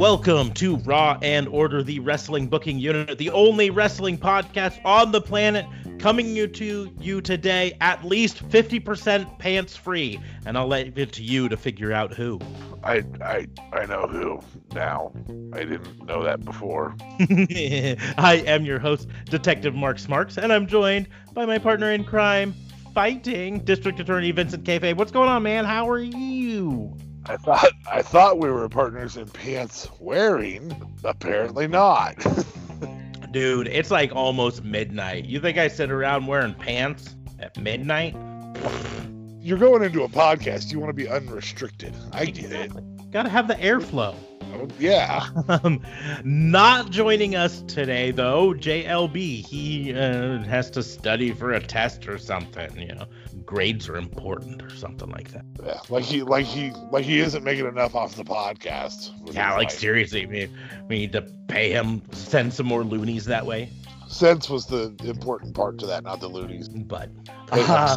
Welcome to Raw and Order, the wrestling booking unit, the only wrestling podcast on the planet, coming you to you today at least 50% pants free. And I'll leave it to you to figure out who. I I I know who now. I didn't know that before. I am your host, Detective Mark Smarks, and I'm joined by my partner in crime, fighting District Attorney Vincent Cafe. What's going on, man? How are you? I thought I thought we were partners in pants wearing. Apparently not. Dude, it's like almost midnight. You think I sit around wearing pants at midnight? You're going into a podcast. You want to be unrestricted. I get it. Gotta have the airflow. Oh, yeah. Um, not joining us today, though, JLB. He uh, has to study for a test or something. You know, grades are important or something like that. Yeah, like he, like he, like he isn't making enough off the podcast. Yeah, like life. seriously, we need to pay him, send some more loonies that way. Sense was the important part to that, not the loonies. But uh,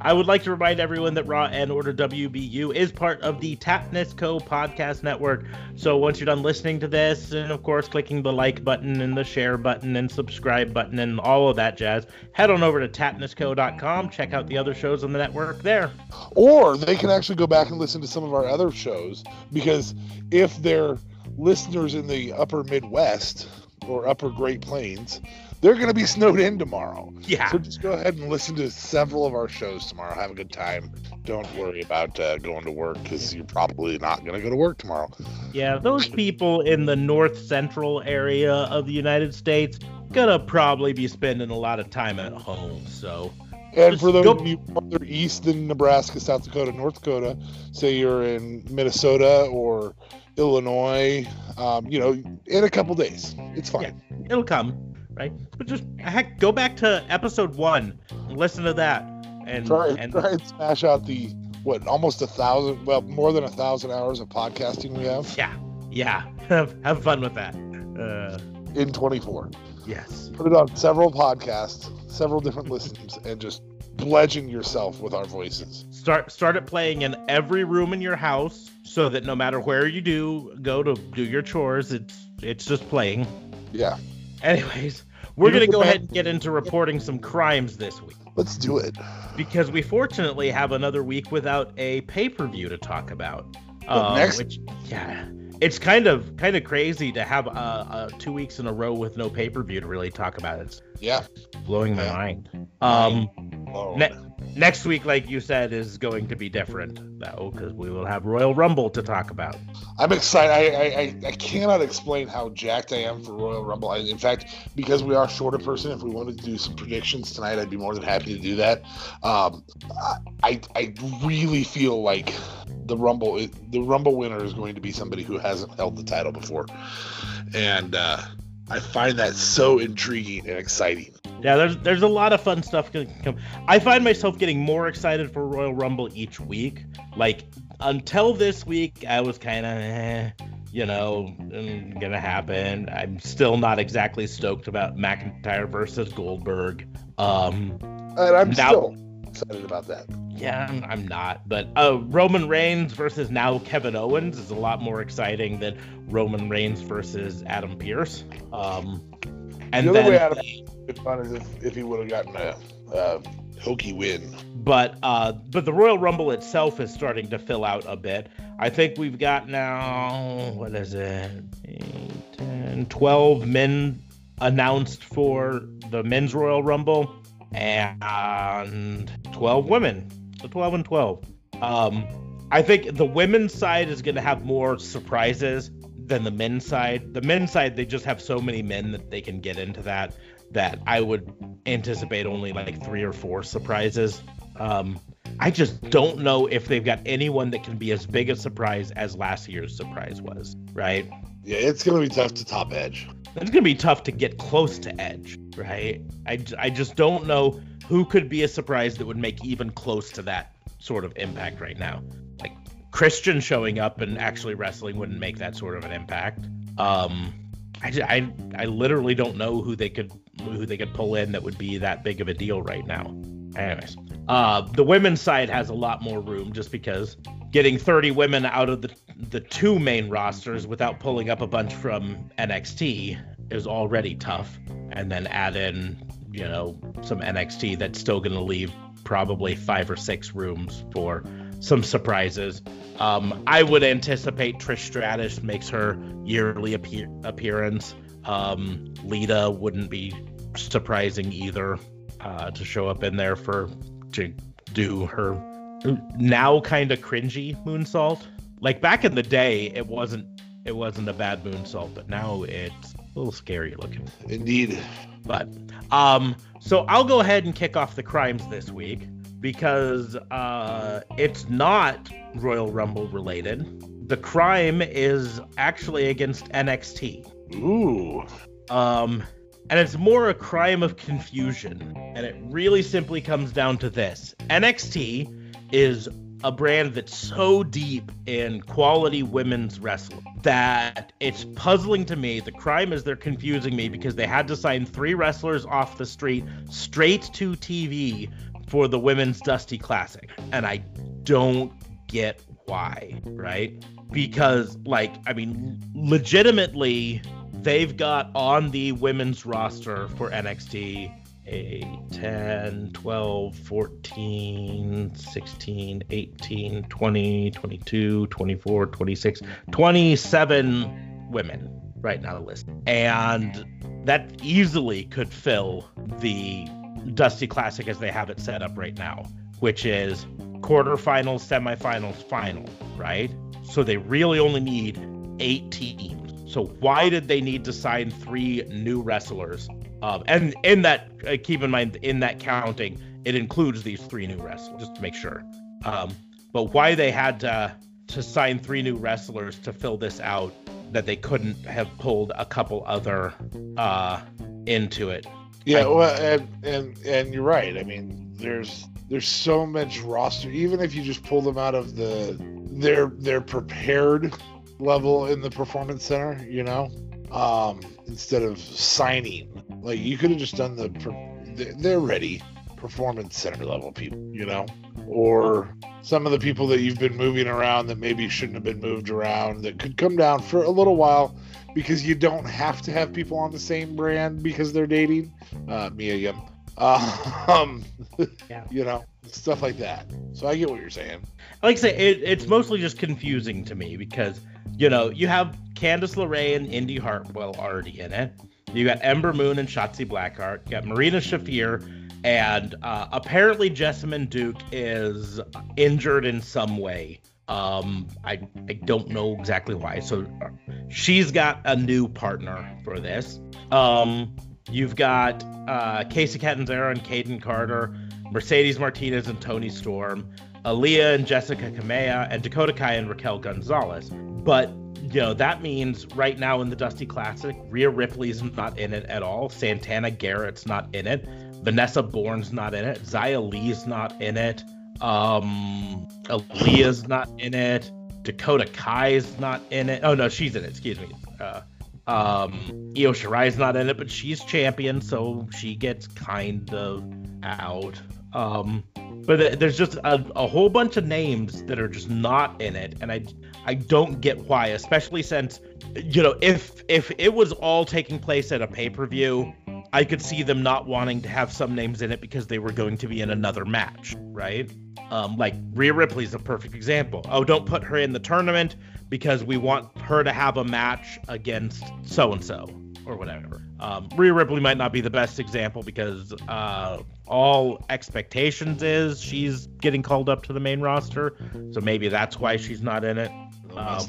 I would like to remind everyone that Raw and Order WBU is part of the Tapness Co podcast network. So once you're done listening to this, and of course clicking the like button and the share button and subscribe button and all of that jazz, head on over to tapnessco.com. Check out the other shows on the network there. Or they can actually go back and listen to some of our other shows because if they're listeners in the upper Midwest, or upper Great Plains, they're going to be snowed in tomorrow. Yeah. So just go ahead and listen to several of our shows tomorrow. Have a good time. Don't worry about uh, going to work because you're probably not going to go to work tomorrow. Yeah, those people in the north central area of the United States gonna probably be spending a lot of time at home. So. And Just for those go- of you farther east than Nebraska, South Dakota, North Dakota, say you're in Minnesota or Illinois, um, you know, in a couple days. It's fine. Yeah, it'll come, right? But just heck, go back to episode one and listen to that. And try, and try and smash out the what almost a thousand, well, more than a thousand hours of podcasting we have. Yeah, yeah. have, have fun with that. Uh, in 24. Yes. Put it on several podcasts, several different listens, and just pledging yourself with our voices. Start start it playing in every room in your house so that no matter where you do go to do your chores, it's it's just playing. Yeah. Anyways, we're gonna go ahead and get into reporting some crimes this week. Let's do it. Because we fortunately have another week without a pay per view to talk about. Uh, next, which, yeah, it's kind of kind of crazy to have uh, uh, two weeks in a row with no pay per view to really talk about it. yeah, blowing my yeah. mind. Um, oh, ne- next week, like you said, is going to be different though, because we will have Royal Rumble to talk about. I'm excited. I, I, I, cannot explain how jacked I am for Royal Rumble. I, in fact, because we are short of person, if we wanted to do some predictions tonight, I'd be more than happy to do that. Um, I, I really feel like the Rumble, the Rumble winner is going to be somebody who hasn't held the title before, and uh, I find that so intriguing and exciting. Yeah, there's there's a lot of fun stuff going to come. I find myself getting more excited for Royal Rumble each week. Like until this week, I was kind of, eh, you know, gonna happen. I'm still not exactly stoked about McIntyre versus Goldberg. Um, and I'm now, still excited about that. Yeah, I'm, I'm not. But uh, Roman Reigns versus now Kevin Owens is a lot more exciting than Roman Reigns versus Adam Pearce. Um, and the other then, way Adam would fun is if, if he would have gotten a, a hokey win. But uh, but the Royal Rumble itself is starting to fill out a bit. I think we've got now what is it? 8, 10, 12 men announced for the men's Royal Rumble and 12 women. So 12 and 12. Um, I think the women's side is going to have more surprises than the men's side. The men's side, they just have so many men that they can get into that that I would anticipate only like three or four surprises. Um, I just don't know if they've got anyone that can be as big a surprise as last year's surprise was, right? Yeah, it's going to be tough to top Edge. it's gonna be tough to get close to Edge, right? I, I just don't know who could be a surprise that would make even close to that sort of impact right now. Like Christian showing up and actually wrestling wouldn't make that sort of an impact. Um, I, I, I literally don't know who they could who they could pull in that would be that big of a deal right now. Anyways, uh, the women's side has a lot more room just because getting 30 women out of the the two main rosters without pulling up a bunch from NXT is already tough, and then add in you know some NXT that's still going to leave probably five or six rooms for some surprises. Um, I would anticipate Trish Stratus makes her yearly appear- appearance. Um, Lita wouldn't be surprising either uh, to show up in there for to do her now kind of cringy moonsault. Like back in the day, it wasn't it wasn't a bad moonsault, but now it's little scary looking. Indeed. But um, so I'll go ahead and kick off the crimes this week because uh, it's not Royal Rumble related. The crime is actually against NXT. Ooh. Um, and it's more a crime of confusion. And it really simply comes down to this NXT is a brand that's so deep in quality women's wrestling that it's puzzling to me. The crime is they're confusing me because they had to sign three wrestlers off the street straight to TV for the women's Dusty Classic. And I don't get why, right? Because, like, I mean, legitimately, they've got on the women's roster for NXT 8, 10, 12, 14, 16, 18, 20, 22, 24, 26, 27 women right now the list. And that easily could fill the Dusty Classic as they have it set up right now, which is quarterfinals, semifinals, final, right? So they really only need eight teams. So why did they need to sign three new wrestlers? Um, and in that, uh, keep in mind, in that counting, it includes these three new wrestlers, just to make sure. Um, but why they had to, to sign three new wrestlers to fill this out, that they couldn't have pulled a couple other uh, into it. Yeah, well, and and and you're right. I mean, there's there's so much roster. Even if you just pull them out of the their their prepared level in the performance center, you know, um, instead of signing, like you could have just done the they're ready performance center level people, you know, or some of the people that you've been moving around that maybe shouldn't have been moved around that could come down for a little while because you don't have to have people on the same brand because they're dating. Uh, Mia Yim. Uh, um, yeah. you know, stuff like that. So I get what you're saying. Like I say, it, it's mostly just confusing to me because, you know, you have Candice LeRae and Indy Hartwell already in it. You got Ember Moon and Shotzi Blackheart. You got Marina Shafir, and uh, apparently Jessamyn Duke is injured in some way. Um, I I don't know exactly why. So uh, she's got a new partner for this. Um, you've got uh, Kacy Catanzaro and Kayden Carter, Mercedes Martinez and Toni Storm, Aliyah and Jessica Kamea, and Dakota Kai and Raquel Gonzalez. But you know that means right now in the Dusty Classic, Rhea Ripley's not in it at all. Santana Garrett's not in it. Vanessa Borne's not in it. Xia Li's not in it. Um, Aliyah's not in it. Dakota Kai's not in it. Oh no, she's in it. Excuse me. Uh, um, Io Shirai's not in it, but she's champion, so she gets kind of out. Um, but there's just a, a whole bunch of names that are just not in it, and I I don't get why, especially since you know if if it was all taking place at a pay per view, I could see them not wanting to have some names in it because they were going to be in another match, right? Um, like Rhea Ripley's a perfect example. Oh, don't put her in the tournament because we want her to have a match against so and so or whatever. Um, Rhea Ripley might not be the best example because uh, all expectations is she's getting called up to the main roster, so maybe that's why she's not in it. Um,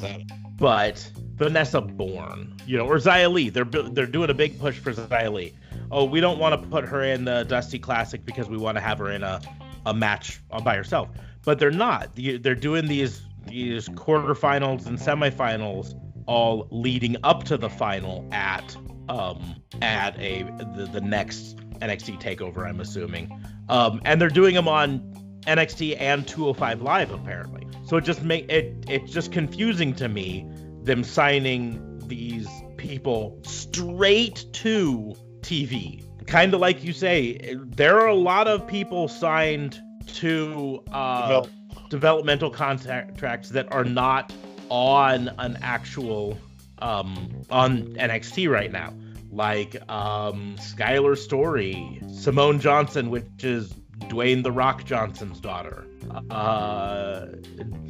but Vanessa Borne, you know, or Xia Li, they're they're doing a big push for Xia Li. Oh, we don't want to put her in the Dusty Classic because we want to have her in a a match by herself. But they're not. They're doing these these quarterfinals and semifinals all leading up to the final at um, at a the, the next NXT takeover, I'm assuming. Um, and they're doing them on NXT and 205 Live apparently. So it just make it it's just confusing to me them signing these people straight to TV. Kind of like you say, there are a lot of people signed to uh, Develop- developmental contracts that are not on an actual um, on NXT right now, like um, Skyler Story, Simone Johnson, which is Dwayne the Rock Johnson's daughter, uh,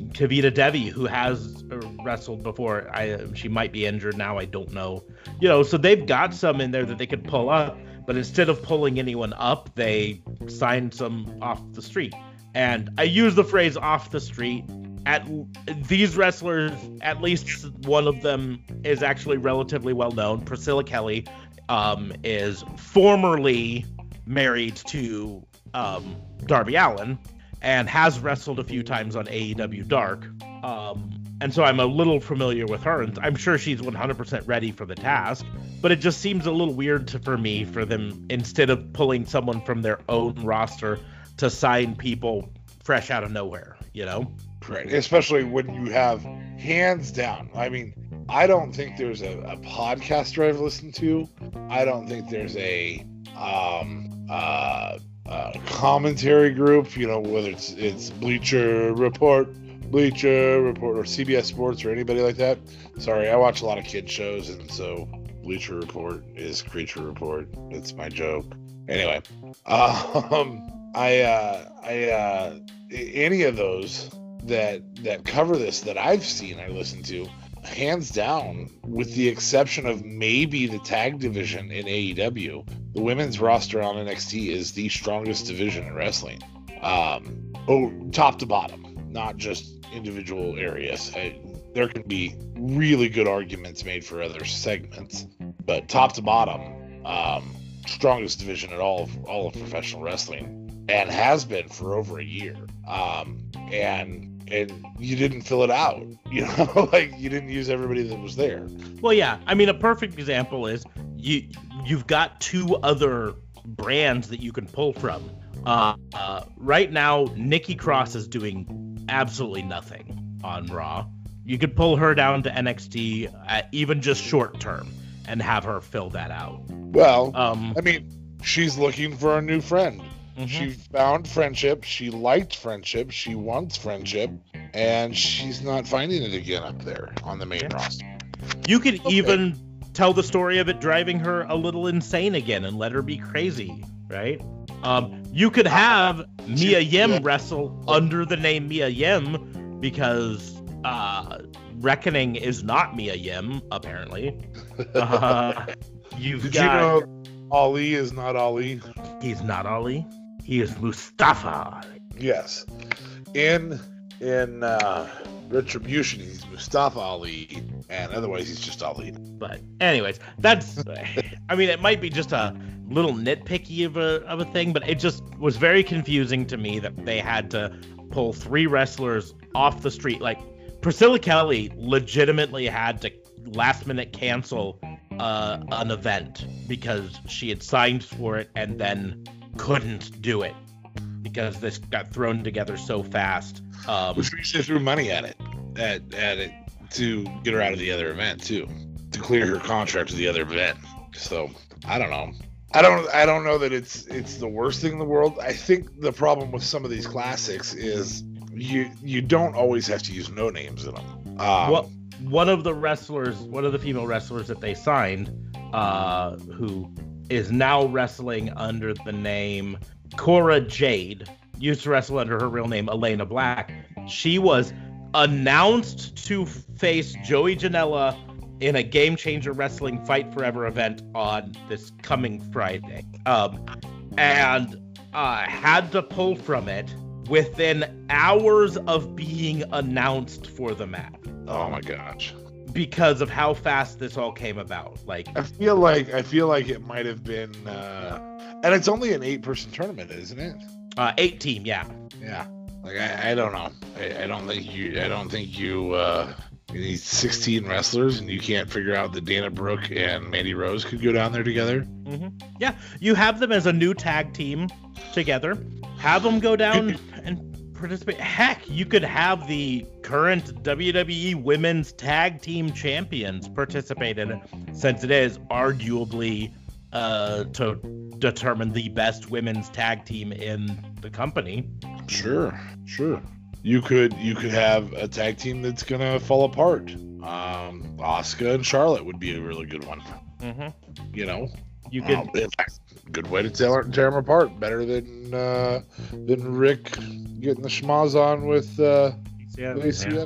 Kavita Devi, who has wrestled before. I she might be injured now. I don't know. You know, so they've got some in there that they could pull up, but instead of pulling anyone up, they signed some off the street. And I use the phrase "off the street." At these wrestlers, at least one of them is actually relatively well known. Priscilla Kelly um, is formerly married to um, Darby Allin and has wrestled a few times on AEW Dark. Um, and so I'm a little familiar with her, and I'm sure she's 100% ready for the task. But it just seems a little weird to, for me for them instead of pulling someone from their own roster to sign people fresh out of nowhere, you know? Right. Especially when you have hands down. I mean, I don't think there's a, a podcaster I've listened to. I don't think there's a um uh, uh commentary group, you know, whether it's it's Bleacher Report, Bleacher Report or CBS Sports or anybody like that. Sorry, I watch a lot of kid shows and so Bleacher Report is Creature Report. It's my joke. Anyway, um I uh I uh any of those that that cover this that I've seen, I listen to, hands down, with the exception of maybe the tag division in AEW, the women's roster on NXT is the strongest division in wrestling. Um, oh, top to bottom, not just individual areas. I, there can be really good arguments made for other segments, but top to bottom, um, strongest division at all of all of professional wrestling, and has been for over a year. Um, and and you didn't fill it out, you know, like you didn't use everybody that was there. Well, yeah. I mean, a perfect example is you you've got two other brands that you can pull from. Uh, uh, right now, Nikki Cross is doing absolutely nothing on Raw. You could pull her down to NXT, at even just short term, and have her fill that out. Well, Um, I mean, she's looking for a new friend. Mhm. She found friendship. She liked friendship. She wants friendship, and she's not finding it again up there on the main Yeah. roster. You could Okay. even tell the story of it driving her a little insane again and let her be crazy, right? Um, you could have Mia Yim Yeah. wrestle under the name Mia Yim because uh, Reckoning is not Mia Yim, apparently. Uh, you've Did got you know Ali is not Ali? he's not Ali, he is Mustafa. Yes. In in uh, Retribution, he's Mustafa Ali, and otherwise he's just Ali. But anyways, that's I mean it might be just a little nitpicky of a of a thing, but it just was very confusing to me that they had to pull three wrestlers off the street. Like Priscilla Kelly legitimately had to last minute cancel uh, an event because she had signed for it and then couldn't do it because this got thrown together so fast. Um, Which means they threw money at it, at at it to get her out of the other event too, to clear her contract to the other event. So I don't know. I don't. I don't know that it's it's the worst thing in the world. I think the problem with some of these classics is you you don't always have to use no names in them. Um, Well, one of the wrestlers, one of the female wrestlers that they signed, uh, who is now wrestling under the name Cora Jade, used to wrestle under her real name Elayna Black. She was announced to face Joey Janela in a Game Changer Wrestling Fight Forever event on this coming Friday, um, and uh, had to pull from it within hours of being announced for the match oh my gosh. Because of how fast this all came about. Like, I feel like I feel like it might have been, uh, and it's only an eight-person tournament, isn't it? uh, eight team, yeah. Yeah. Like I, I don't know. I, I don't think you. I don't think you. Uh, You need 16 wrestlers, and you can't figure out that Dana Brooke and Mandy Rose could go down there together. Mm-hmm. Yeah, you have them as a new tag team together. Have them go down and participate. Heck, you could have the current WWE Women's Tag Team Champions participate in it, since it is arguably uh, to determine the best women's tag team in the company. Sure, sure. You could you could have a tag team that's gonna fall apart. Um, Asuka and Charlotte would be a really good one. Mm-hmm. You know, You could. Um, good way to tear, tear them apart. Better than uh, than Rick getting the schmaz on with uh, yeah, Lacey yeah.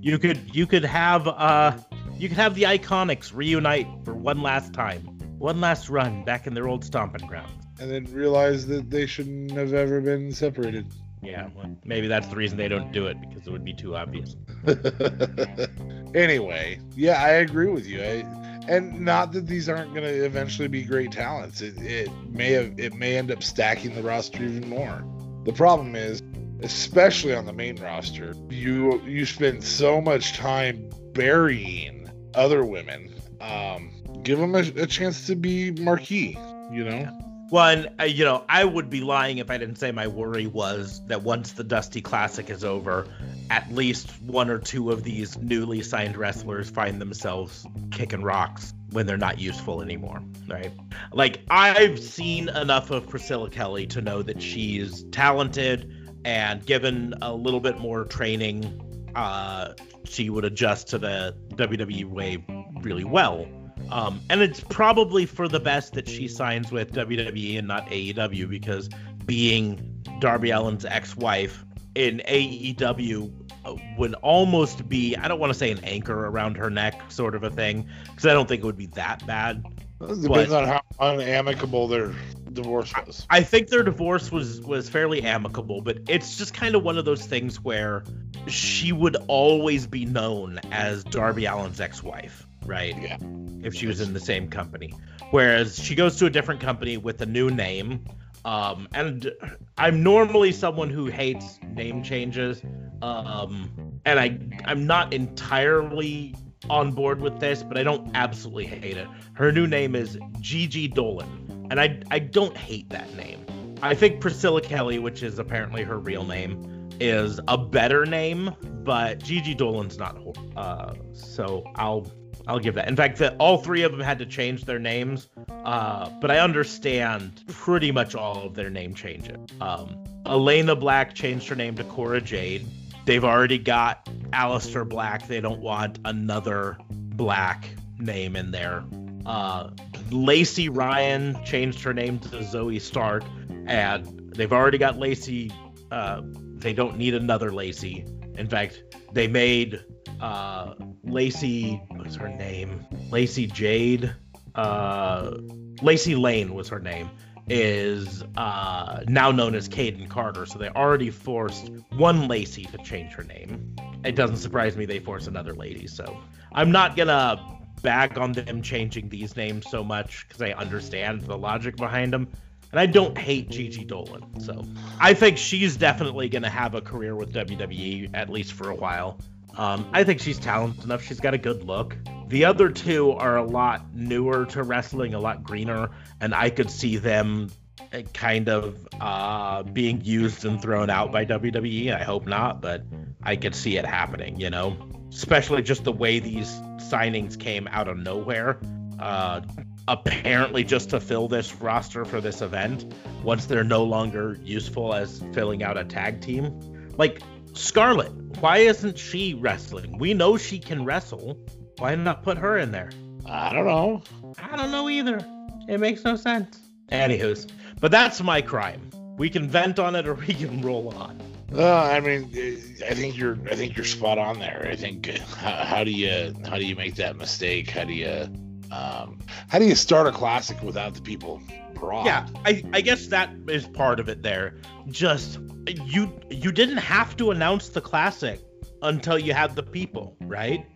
You could you could have uh you could have the Iconics reunite for one last time, one last run back in their old stomping grounds. and then realize that they shouldn't have ever been separated. Yeah, well, maybe that's the reason they don't do it because it would be too obvious. anyway, yeah, I agree with you. I, and not that these aren't going to eventually be great talents. It, it may have it may end up stacking the roster even more. The problem is, especially on the main roster, you you spend so much time burying other women. Um, give them a, a chance to be marquee. You know. Well, and uh, you know, I would be lying if I didn't say my worry was that once the Dusty Classic is over, at least one or two of these newly signed wrestlers find themselves kicking rocks when they're not useful anymore, right? Like I've seen enough of Priscilla Kelly to know that she's talented and given a little bit more training, uh, she would adjust to the WWE way really well. Um, and it's probably for the best that she signs with WWE and not AEW because being Darby Allin's ex-wife in AEW uh, would almost be I don't want to say an anchor around her neck sort of a thing because I don't think it would be that bad. It depends on how unamicable their divorce was. I think their divorce was was fairly amicable, but it's just kind of one of those things where she would always be known as Darby Allin's ex-wife, right? Yeah. If she was in the same company. Whereas she goes to a different company with a new name. Um, and I'm normally someone who hates name changes. Um, and I I'm not entirely on board with this, but I don't absolutely hate it. Her new name is Gigi Dolan, and I I don't hate that name. I think Priscilla Kelly, which is apparently her real name, is a better name, but Gigi Dolan's not. Uh, so I'll I'll give that. In fact, all three of them had to change their names, uh, but I understand pretty much all of their name changes. Um, Elayna Black changed her name to Cora Jade. They've already got Aleister Black. They don't want another Black name in there. Uh, Lacey Ryan changed her name to Zoey Stark, and they've already got Lacey. Uh, they don't need another Lacey. In fact, they made uh, Lacey. What's her name? Lacey Jade. Uh, Lacey Lane was her name. Is uh, now known as Kayden Carter. So they already forced one Lacey to change her name. It doesn't surprise me they force another lady. So I'm not gonna back on them changing these names so much because I understand the logic behind them. And I don't hate Gigi Dolan. So I think she's definitely going to have a career with WWE, at least for a while. Um, I think she's talented enough. She's got a good look. The other two are a lot newer to wrestling, a lot greener, and I could see them uh, kind of uh, being used and thrown out by WWE. I hope not, but I could see it happening, you know? Especially just the way these signings came out of nowhere. Uh, apparently just to fill this roster for this event once they're no longer useful as filling out a tag team. Like Scarlett, why isn't she wrestling? We know she can wrestle. Why not put her in there? I don't know. I don't know either. It makes no sense. Anywho's, but that's my crime. We can vent on it or we can roll on. Uh, I mean, I think you're. I think you're spot on there. I think uh, how, how do you how do you make that mistake? How do you um, how do you start a classic without the people? Yeah, I, I guess that is part of it there. Just you you didn't have to announce the classic until you had the people, right?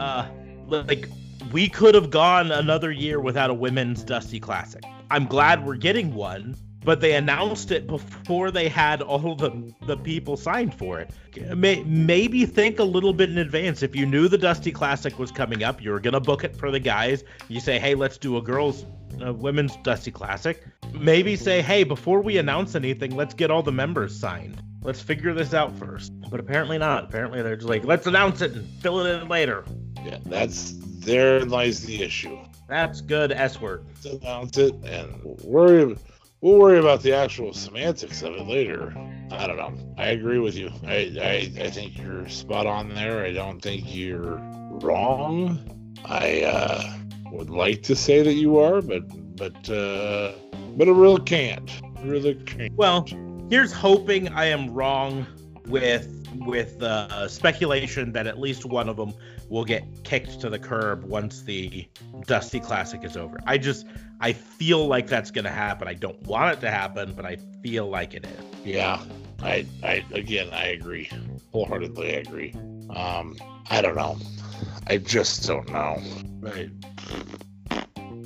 Uh like we could have gone another year without a women's Dusty Classic. I'm glad we're getting one, but they announced it before they had all the the people signed for it. May, maybe think a little bit in advance. If you knew the Dusty Classic was coming up, you were gonna book it for the guys. You say, hey, let's do a girls, uh, women's Dusty Classic. Maybe say, hey, before we announce anything, let's get all the members signed. Let's figure this out first. But apparently not. Apparently they're just like, let's announce it and fill it in later. Yeah, that's there lies the issue. That's good S word. Let's announce it and worry. We'll worry about the actual semantics of it later. I don't know. I agree with you. I, I, I think you're spot on there. I don't think you're wrong. I uh, would like to say that you are, but but uh, but I really can't. Really can't. Well, here's hoping I am wrong with with uh, speculation that at least one of them will get kicked to the curb once the Dusty Classic is over. I just I feel like that's going to happen. I don't want it to happen, but I feel like it is. Yeah, I I again I agree wholeheartedly. I agree. Um, I don't know. I just don't know. I,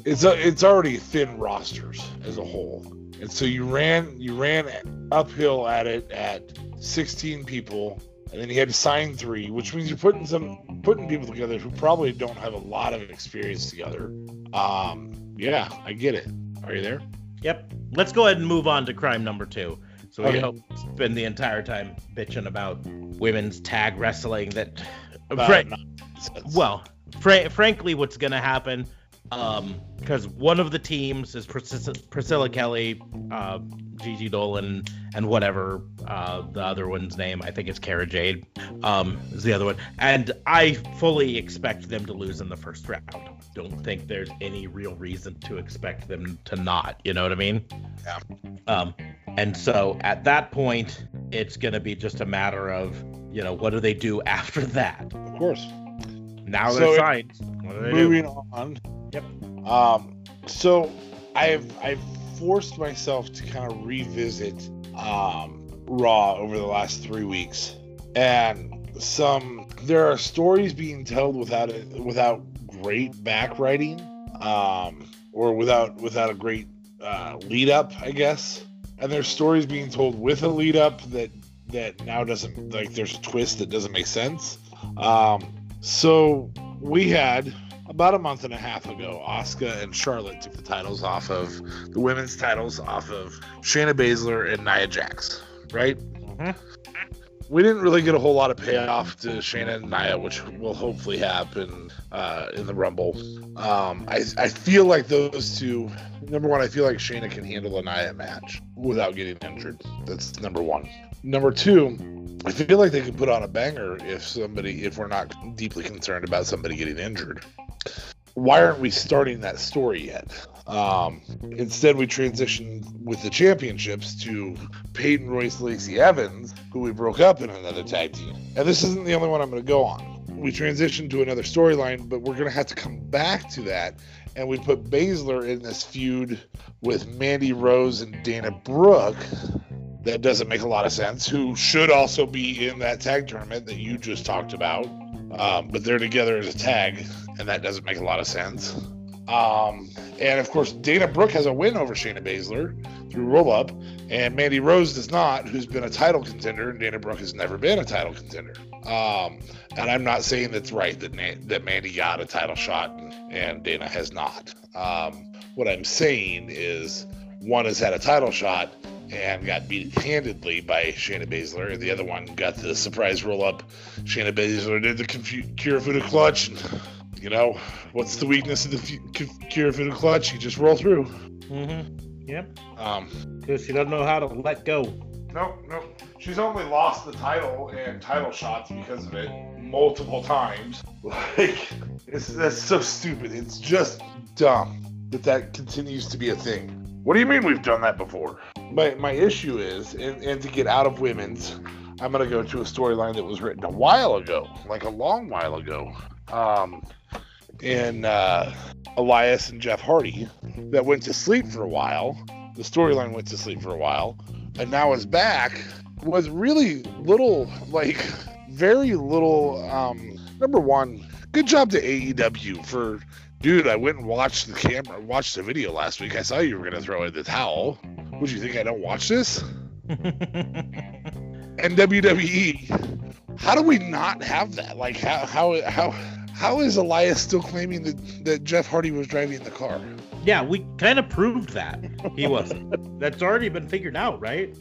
it's a, it's already thin rosters as a whole, and so you ran you ran uphill at it at 16 people and then you had to sign three, which means you're putting some putting people together who probably don't have a lot of experience together. Um, yeah, I get it. Are you there? Yep. Let's go ahead and move on to crime number two. So we Okay. don't spend the entire time bitching about women's tag wrestling. That, About Fra- well, fra- frankly, what's going to happen? Because one of the teams is Priscilla, Priscilla Kelly, uh, Gigi Dolan, and whatever uh, the other one's name. I think it's Cara Jade. Um, is the other one, and I fully expect them to lose in the first round. Don't think there's any real reason to expect them to not. You know what I mean? Yeah. Um, and so at that point, it's going to be just a matter of, you know, what do they do after that? of course. Now So they're it- signed. What do they do? Moving on. Yep. Um, so I've I've forced myself to kind of revisit um, Raw over the last three weeks, and some there are stories being told without it without great back writing, um, or without without a great uh, lead up, I guess. And there's stories being told with a lead up that that now doesn't like there's a twist that doesn't make sense. Um, so we had about a month and a half ago, Asuka and Charlotte took the titles off of the women's titles off of Shayna Baszler and Nia Jax, right? Mhm. We didn't really get a whole lot of payoff to Shayna and Nia, which will hopefully happen uh, in the Rumble. Um, I, I feel like those two. Number one, I feel like Shayna can handle a Nia match without getting injured. That's number one. Number two, I feel like they could put on a banger if somebody, if we're not deeply concerned about somebody getting injured. Why aren't we starting that story yet? Um, instead, we transitioned with the championships to Peyton Royce, Lacey Evans, who we broke up in another tag team. And this isn't the only one I'm going to go on. We transitioned to another storyline, but we're going to have to come back to that. And we put Baszler in this feud with Mandy Rose and Dana Brooke that doesn't make a lot of sense, who should also be in that tag tournament that you just talked about. Um, but they're together as a tag, and that doesn't make a lot of sense. Um, and of course, Dana Brooke has a win over Shayna Baszler through roll up, and Mandy Rose does not, who's been a title contender, and Dana Brooke has never been a title contender. Um, and I'm not saying that's right that that Mandy got a title shot and, and Dana has not. Um, what I'm saying is one has had a title shot and got beat handedly by Shayna Baszler, the other one got the surprise roll up. Shayna Baszler did the confu- Kirifuda clutch, and you know what's the weakness of the Ki- Kirifuda clutch? You just roll through. Mm-hmm. Yep. Um, Because she doesn't know how to let go. no, no, she's only lost the title and title shots because of it multiple times. Like, it's that's so stupid. It's just dumb that that continues to be a thing. What do you mean we've done that before? My my issue is, and, and to get out of women's, I'm gonna go to a storyline that was written a while ago, like a long while ago. Um, in uh, Elias and Jeff Hardy, that went to sleep for a while. The storyline went to sleep for a while, and now is back. Was really little, like very little. Um, number one, good job to AEW for, dude. I went and watched the camera, watched the video last week. I saw you were gonna throw in the towel. Would you think I don't watch this? and WWE, how do we not have that? Like how how how how is Elias still claiming that, that Jeff Hardy was driving the car? Yeah, we kind of proved that he wasn't. That's already been figured out, right?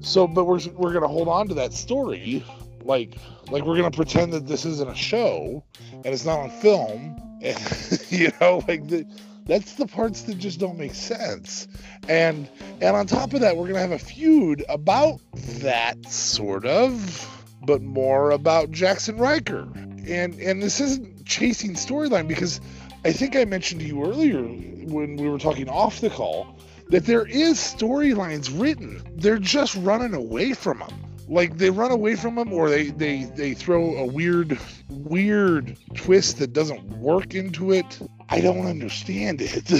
So, but we're we're gonna hold on to that story, like like we're gonna pretend that this isn't a show and it's not on film, and you know, like the that's the parts that just don't make sense. And and on top of that, we're gonna have a feud about that sort of, but more about Jaxson Ryker. And and this isn't chasing storyline because I think I mentioned to you earlier when we were talking off the call that there is storylines written. They're just running away from them. Like they run away from them or they they they throw a weird weird twist that doesn't work into it. I don't understand it.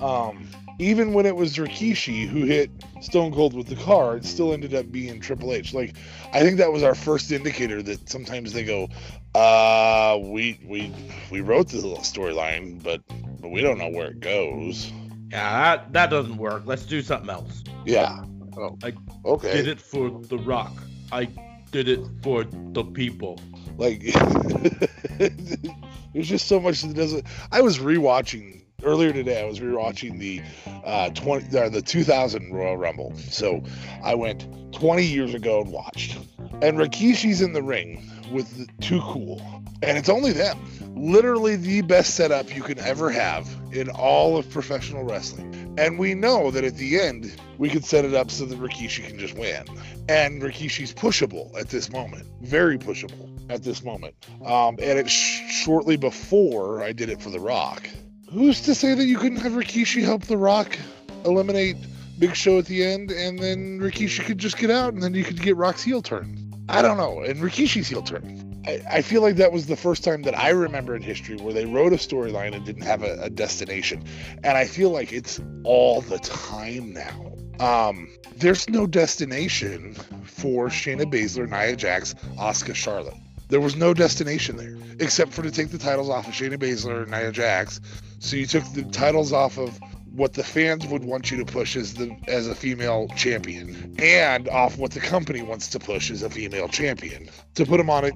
um even when it was Rikishi who hit Stone Cold with the car, it still ended up being Triple H. Like, I think that was our first indicator that sometimes they go, uh, we we we wrote this little storyline, but but we don't know where it goes. Yeah, that that doesn't work. Let's do something else. Yeah. Oh, I okay. Did it for The Rock. I did it for the people. Like, there's just so much that doesn't. I was rewatching earlier today. I was rewatching the uh, 20 uh, the 2000 Royal Rumble. So I went 20 years ago and watched. And Rikishi's in the ring with Too Cool, and it's only them. Literally the best setup you can ever have in all of professional wrestling. And we know that at the end, we could set it up so that Rikishi can just win. And Rikishi's pushable at this moment, very pushable at this moment. Um, and it's sh- shortly before I did it for The Rock. Who's to say that you couldn't have Rikishi help The Rock eliminate Big Show at the end, and then Rikishi could just get out, and then you could get Rock's heel turn? I don't know, and Rikishi's heel turn. I, I feel like that was the first time that I remember in history where they wrote a storyline and didn't have a, a destination, and I feel like it's all the time now. Um, there's no destination for Shayna Baszler, Nia Jax, Asuka, Charlotte. There was no destination there except for to take the titles off of Shayna Baszler and Nia Jax. So you took the titles off of what the fans would want you to push as the as a female champion, and off what the company wants to push as a female champion. To put them on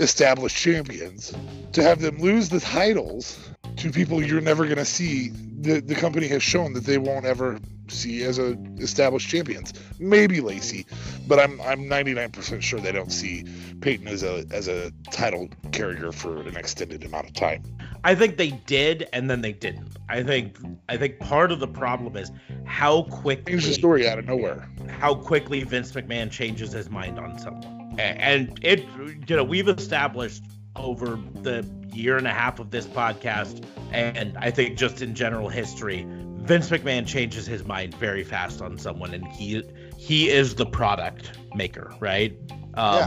established champions. To have them lose the titles to people you're never going to see. The the company has shown that they won't ever see as a established champions. Maybe Lacey, but I'm I'm 99% sure they don't see Peyton as a as a title carrier for an extended amount of time. I think they did, and then they didn't. I think I think part of the problem is how quickly Change the story out of nowhere. how quickly Vince McMahon changes his mind on someone. And it, you know, we've established over the year and a half of this podcast, and I think just in general history, Vince McMahon changes his mind very fast on someone, and he he is the product maker, right? Um,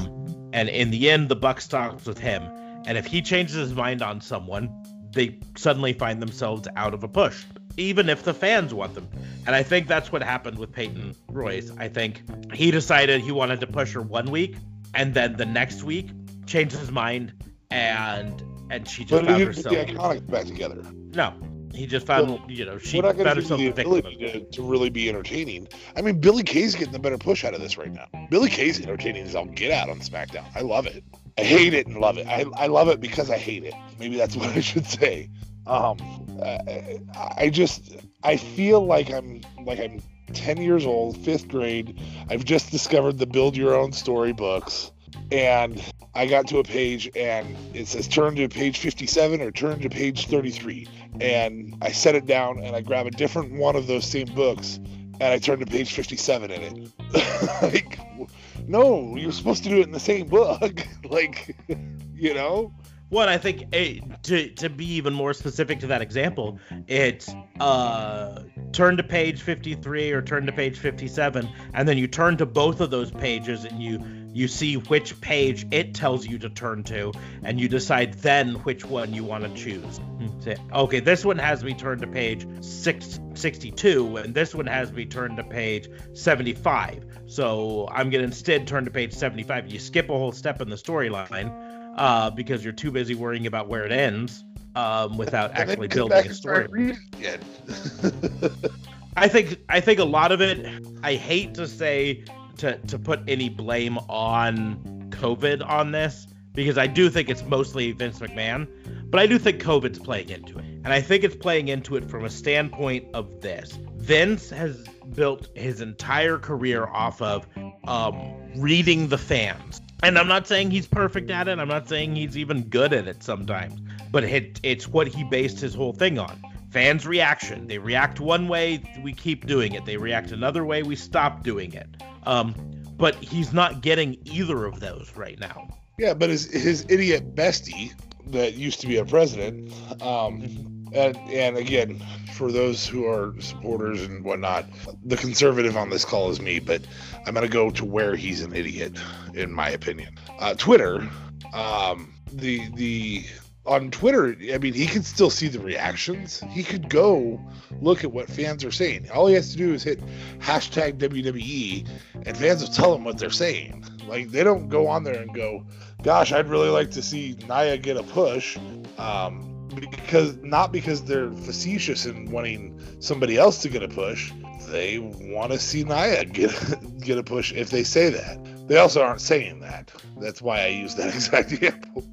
And in the end, the buck stops with him. And if he changes his mind on someone, they suddenly find themselves out of a push, even if the fans want them. And I think that's what happened with Peyton Royce. I think he decided he wanted to push her one week, and then the next week changed his mind, and and she just But found herself. the iconics back together. No, he just found you know she found herself the ability to, to really be entertaining. I mean, Billy Kay's getting the better push out of this right now. Billy Kay's entertaining as all get out on SmackDown. I love it. I hate it and love it. I, I love it because I hate it. Maybe that's what I should say. Um, I, I just I feel like I'm like I'm 10 years old, fifth grade. I've just discovered the build your own story books. And I got to a page and it says turn to page 57 or turn to page 33. And I set it down and I grab a different one of those same books and I turn to page 57 in it. like, no, you're supposed to do it in the same book. like, you know? Well, I think eh, to to be even more specific to that example, it's uh, turn to page 53 or turn to page 57, and then you turn to both of those pages and you you see which page it tells you to turn to, and you decide then which one you want to choose. Say, okay, this one has me turn to page 662, and this one has me turn to page 75. So I'm gonna instead turn to page 75. You skip a whole step in the storyline uh, because you're too busy worrying about where it ends um, without And actually building a story. and read it again. I think I think a lot of it. I hate to say to to put any blame on COVID on this because I do think it's mostly Vince McMahon, but I do think COVID's playing into it, and I think it's playing into it from a standpoint of this. Vince has built his entire career off of um, reading the fans. And I'm not saying he's perfect at it. I'm not saying he's even good at it sometimes. But it, it's what he based his whole thing on. Fans' reaction. They react one way, we keep doing it. They react another way, we stop doing it. Um, but he's not getting either of those right now. Yeah, but his his idiot bestie that used to be a president, um, and and again, for those who are supporters and whatnot, the conservative on this call is me, but I'm gonna go to where he's an idiot, in my opinion. Uh, Twitter, um, the the on Twitter, I mean, he can still see the reactions. He could go look at what fans are saying. All he has to do is hit hashtag WWE, and fans will tell him what they're saying. Like they don't go on there and go, "Gosh, I'd really like to see Nia get a push," um, because not because they're facetious and wanting somebody else to get a push. They want to see Nia get get a push if they say that. They also aren't saying that. That's why I use that exact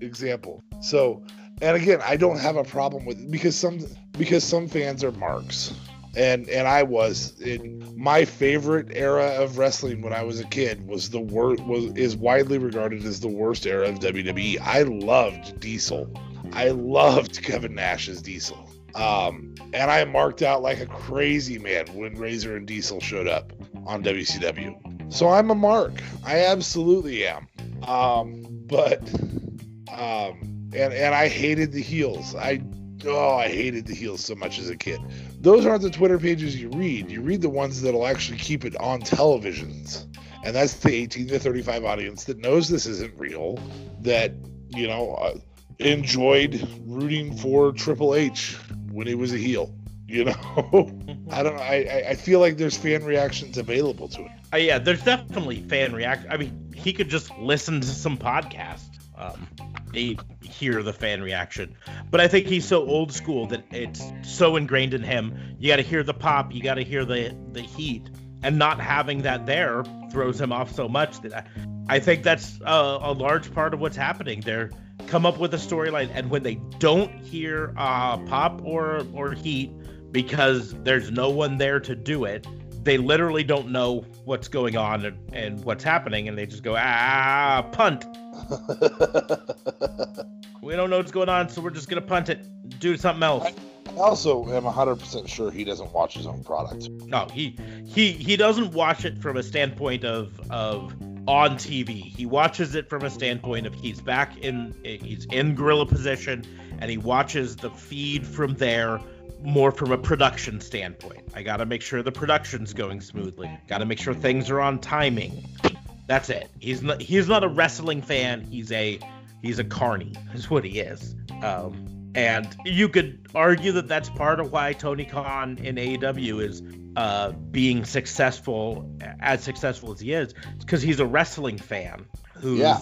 example. So and again, I don't have a problem with because some because some fans are marks. And and I was in my favorite era of wrestling when I was a kid was the worst was is widely regarded as the worst era of WWE. I loved Diesel. I loved Kevin Nash's Diesel. Um, and I marked out like a crazy man when Razor and Diesel showed up on WCW. So I'm a mark. I absolutely am. Um, but um, and and I hated the heels. I oh, I hated the heels so much as a kid. Those aren't the Twitter pages you read. You read the ones that'll actually keep it on televisions, and that's the 18 to 35 audience that knows this isn't real. That you know uh, enjoyed rooting for Triple H when he was a heel. You know, I don't. I I feel like there's fan reactions available to it. Uh, yeah, there's definitely fan reaction. I mean, he could just listen to some podcast. Um, they hear the fan reaction. But I think he's so old school that it's so ingrained in him. You got to hear the pop, you got to hear the the heat, and not having that there throws him off so much that I, I think that's a, a large part of what's happening. They're come up with a storyline, and when they don't hear uh, pop or or heat because there's no one there to do it, they literally don't know what's going on and, and what's happening, and they just go ah punt. we don't know what's going on, so we're just gonna punt it, do something else. I also am 100% sure he doesn't watch his own product. No, he he he doesn't watch it from a standpoint of of on TV. He watches it from a standpoint of he's back in he's in gorilla position and he watches the feed from there more from a production standpoint. I got to make sure the production's going smoothly. Got to make sure things are on timing. That's it. He's not he's not a wrestling fan. He's a he's a carny. Is what he is. Um, and you could argue that that's part of why Tony Khan in AEW is uh, being successful, as successful as he is, because he's a wrestling fan who's yeah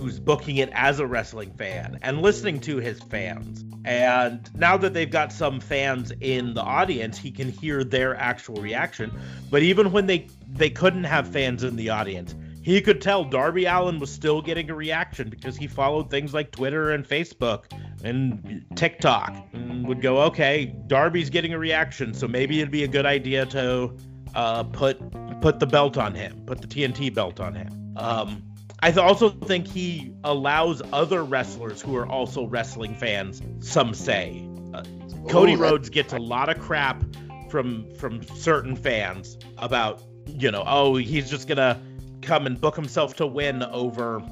who's booking it as a wrestling fan and listening to his fans. And now that they've got some fans in the audience, he can hear their actual reaction. But even when they they couldn't have fans in the audience, he could tell Darby Allin was still getting a reaction because he followed things like Twitter and Facebook and TikTok and would go, okay, Darby's getting a reaction, so maybe it'd be a good idea to uh, put put the belt on him, put the TNT belt on him. Um, I also think he allows other wrestlers who are also wrestling fans some say. Uh, Cody Ooh, Rhodes gets a lot of crap from from certain fans about you know oh he's just gonna come and book himself to win over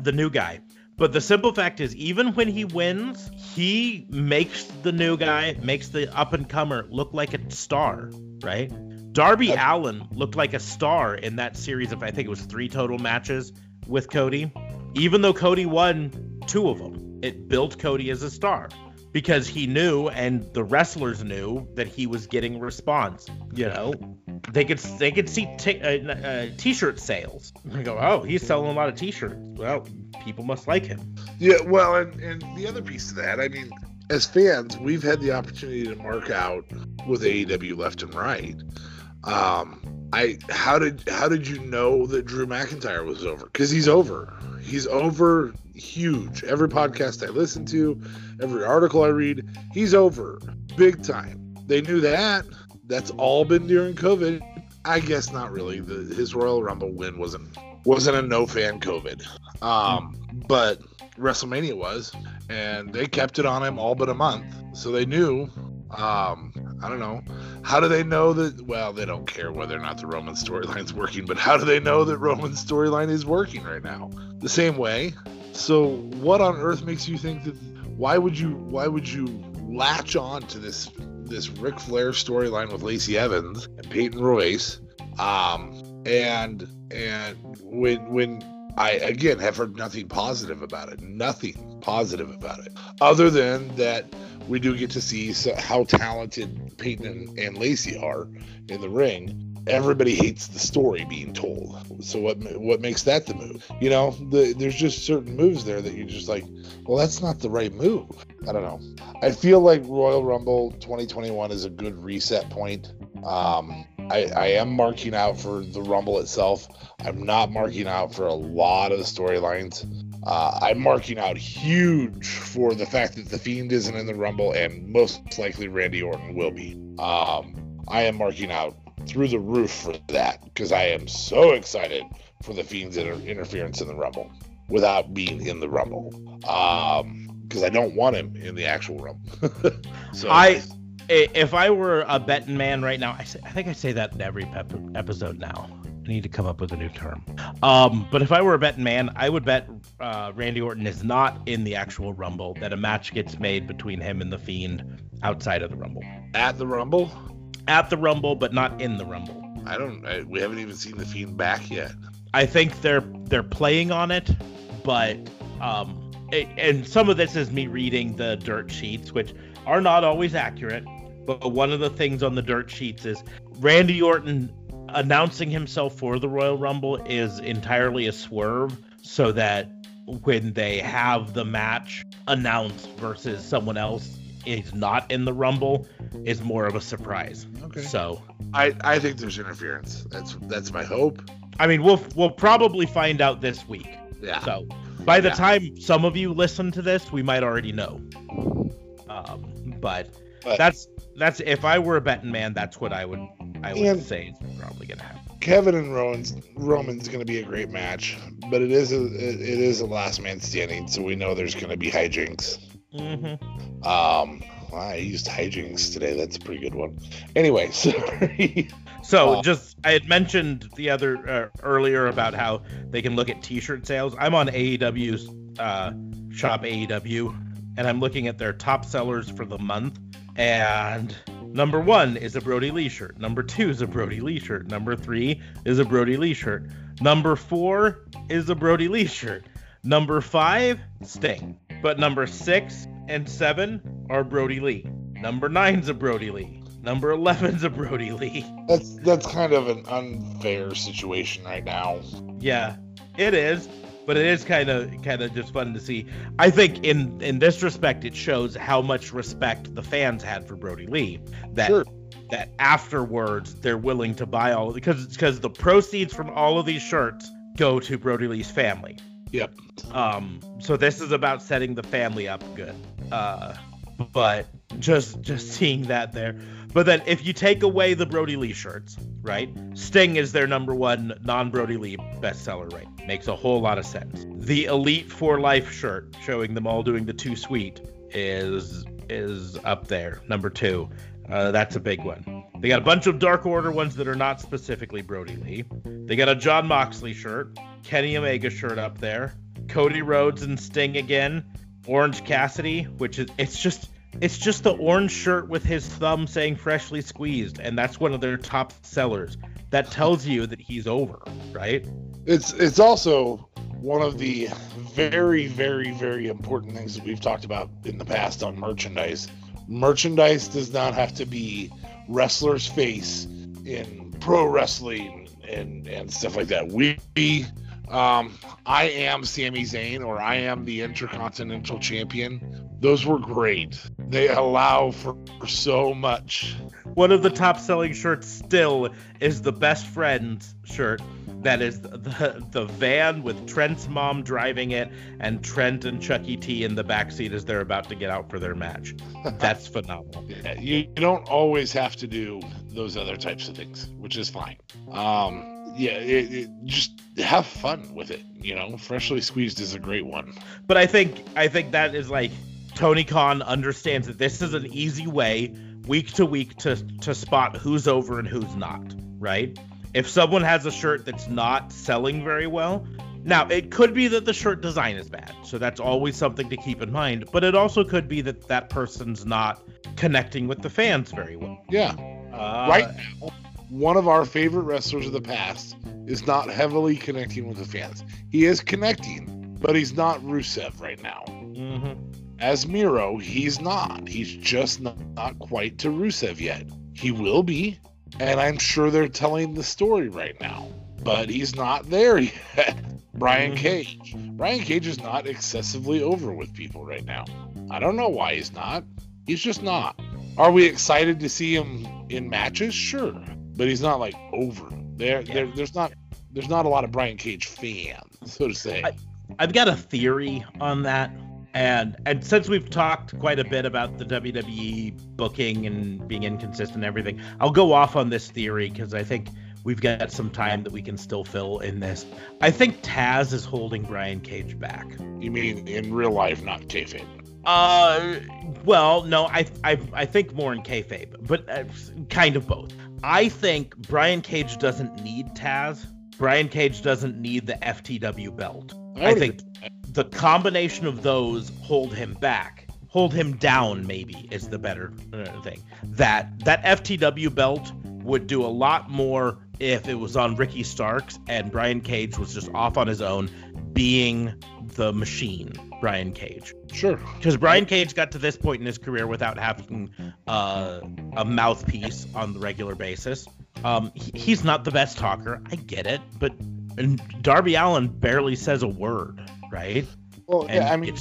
the new guy. But the simple fact is, even when he wins, he makes the new guy, makes the up and comer look like a star, right? Darby Allin looked like a star in that series of I think it was three total matches with Cody, even though Cody won two of them. It built Cody as a star because he knew and the wrestlers knew that he was getting response. You know, they could they could see t- uh, uh, t-shirt sales. They go, oh, he's selling a lot of t-shirts. Well, people must like him. Yeah, well, and and the other piece of that, I mean, as fans, we've had the opportunity to mark out with AEW left and right. Um, I how did how did you know that Drew McIntyre was over? Because he's over. He's over huge. Every podcast I listen to, every article I read, he's over big time. They knew that. That's all been during COVID. I guess not really. The, his Royal Rumble win wasn't wasn't a no fan COVID. Um, but WrestleMania was, and they kept it on him all but a month. So they knew. Um, I don't know. How do they know that? Well, they don't care whether or not the Roman storyline's working, but how do they know that Roman's storyline is working right now? The same way. So, what on earth makes you think that? Why would you? Why would you latch on to this this Ric Flair storyline with Lacey Evans and Peyton Royce? Um, and and when when I again have heard nothing positive about it, nothing positive about it, other than that we do get to see how talented Peyton and, Lacey are in the ring. Everybody hates the story being told. So what what makes that the move? You know, the, there's just certain moves there that you're just like, well, that's not the right move. I don't know. I feel like Royal Rumble 2021 is a good reset point. Um, I, I am marking out for the Rumble itself. I'm not marking out for a lot of the storylines. Uh, I'm marking out huge for the fact that the Fiend isn't in the Rumble, and most likely Randy Orton will be. Um, I am marking out through the roof for that because I am so excited for the Fiend's inter- interference in the Rumble without being in the Rumble. Because um, I don't want him in the actual Rumble. so I if I were a betting man right now, I, say, I think I say that in every pep- episode now. I need to come up with a new term. Um, but if I were a betting man, I would bet uh, Randy Orton is not in the actual Rumble. That a match gets made between him and the Fiend outside of the Rumble. At the Rumble. At the Rumble, but not in the Rumble. I don't. I, we haven't even seen the Fiend back yet. I think they're they're playing on it, but um, it, and some of this is me reading the dirt sheets, which are not always accurate. But one of the things on the dirt sheets is Randy Orton announcing himself for the Royal Rumble is entirely a swerve so that when they have the match announced versus someone else is not in the Rumble is more of a surprise. Okay. So I I think there's interference. That's that's my hope. I mean, we'll we'll probably find out this week. Yeah. So by the yeah. time some of you listen to this, we might already know. Um, but, but that's that's if I were a betting man, that's what I would I would say is probably gonna happen. Kevin and Roman's Roman's gonna be a great match, but it is a it is a last man standing, so we know there's gonna be hijinks. Mm-hmm. Um, I used hijinks today. That's a pretty good one. Anyway, sorry. So, uh, just I had mentioned the other uh, earlier about how they can look at T-shirt sales. I'm on AEW's uh, shop AEW, and I'm looking at their top sellers for the month. And number one is a Brodie Lee shirt. Number two is a Brodie Lee shirt. Number three is a Brodie Lee shirt. Number four is a Brodie Lee shirt. Number five, Sting. But number six and seven are Brodie Lee. Number nine's a Brodie Lee. Number eleven's a Brodie Lee. That's that's kind of an unfair situation right now. Yeah, it is but it is kind of kind of just fun to see. I think in in this respect, it shows how much respect the fans had for Brodie Lee. That sure. that afterwards they're willing to buy all because because the proceeds from all of these shirts go to Brodie Lee's family. Yep. Um. So this is about setting the family up good. Uh. But just just seeing that there. But then if you take away the Brodie Lee shirts, right? Sting is their number one non Brodie Lee bestseller, right? Makes a whole lot of sense. The Elite for Life shirt showing them all doing the too sweet is is up there, number two. Uh, that's a big one. They got a bunch of Dark Order ones that are not specifically Brodie Lee. They got a Jon Moxley shirt, Kenny Omega shirt up there, Cody Rhodes and Sting again, Orange Cassidy, which is it's just it's just the orange shirt with his thumb saying freshly squeezed, and that's one of their top sellers. That tells you that he's over, right? It's it's also one of the very, very, very important things that we've talked about in the past on merchandise. Merchandise does not have to be wrestler's face in pro wrestling and, and stuff like that. We um, I am Sami Zayn or I am the Intercontinental Champion Those were great. They allow for, for so much. One of the top selling shirts still is the best friends shirt. That is the the van with Trent's mom driving it and Trent and Chucky T in the backseat as they're about to get out for their match. That's phenomenal. You don't always have to do those other types of things, which is fine. Um, yeah, it, it, just have fun with it. You know, freshly squeezed is a great one. But I think I think that is like Tony Khan understands that this is an easy way week to week to to spot who's over and who's not, right? If someone has a shirt that's not selling very well, now it could be that the shirt design is bad, so that's always something to keep in mind, but it also could be that that person's not connecting with the fans very well. Yeah. Uh, right now, one of our favorite wrestlers of the past is not heavily connecting with the fans. He is connecting, but he's not Rusev right now. mhm. As Miro, he's not. He's just not, not quite to Rusev yet. He will be, and I'm sure they're telling the story right now, but he's not there yet. Brian Mhm. Cage. Brian Cage is not excessively over with people right now. I don't know why he's not. He's just not. Are we excited to see him in matches? Sure, but he's not like over. There, there there's not there's not a lot of Brian Cage fans, so to say. I- I've got a theory on that. And and since we've talked quite a bit about the WWE booking and being inconsistent and everything, I'll go off on this theory because I think we've got some time that we can still fill in this. I think Taz is holding Brian Cage back. you mean in real life, not kayfabe? Uh, well, no, I I I think more in kayfabe, but uh, kind of both. I think Brian Cage doesn't need Taz. Brian Cage doesn't need the FTW belt. I would think the combination of those hold him back, hold him down. Maybe is the better uh, thing. That that FTW belt would do a lot more if it was on Ricky Starks and Brian Cage was just off on his own, being the machine, Brian Cage. Sure. Because Brian Cage got to this point in his career without having uh, a mouthpiece on the regular basis. Um, he- he's not the best talker. I get it, but and Darby Allin barely says a word, right? Well, And yeah, I mean,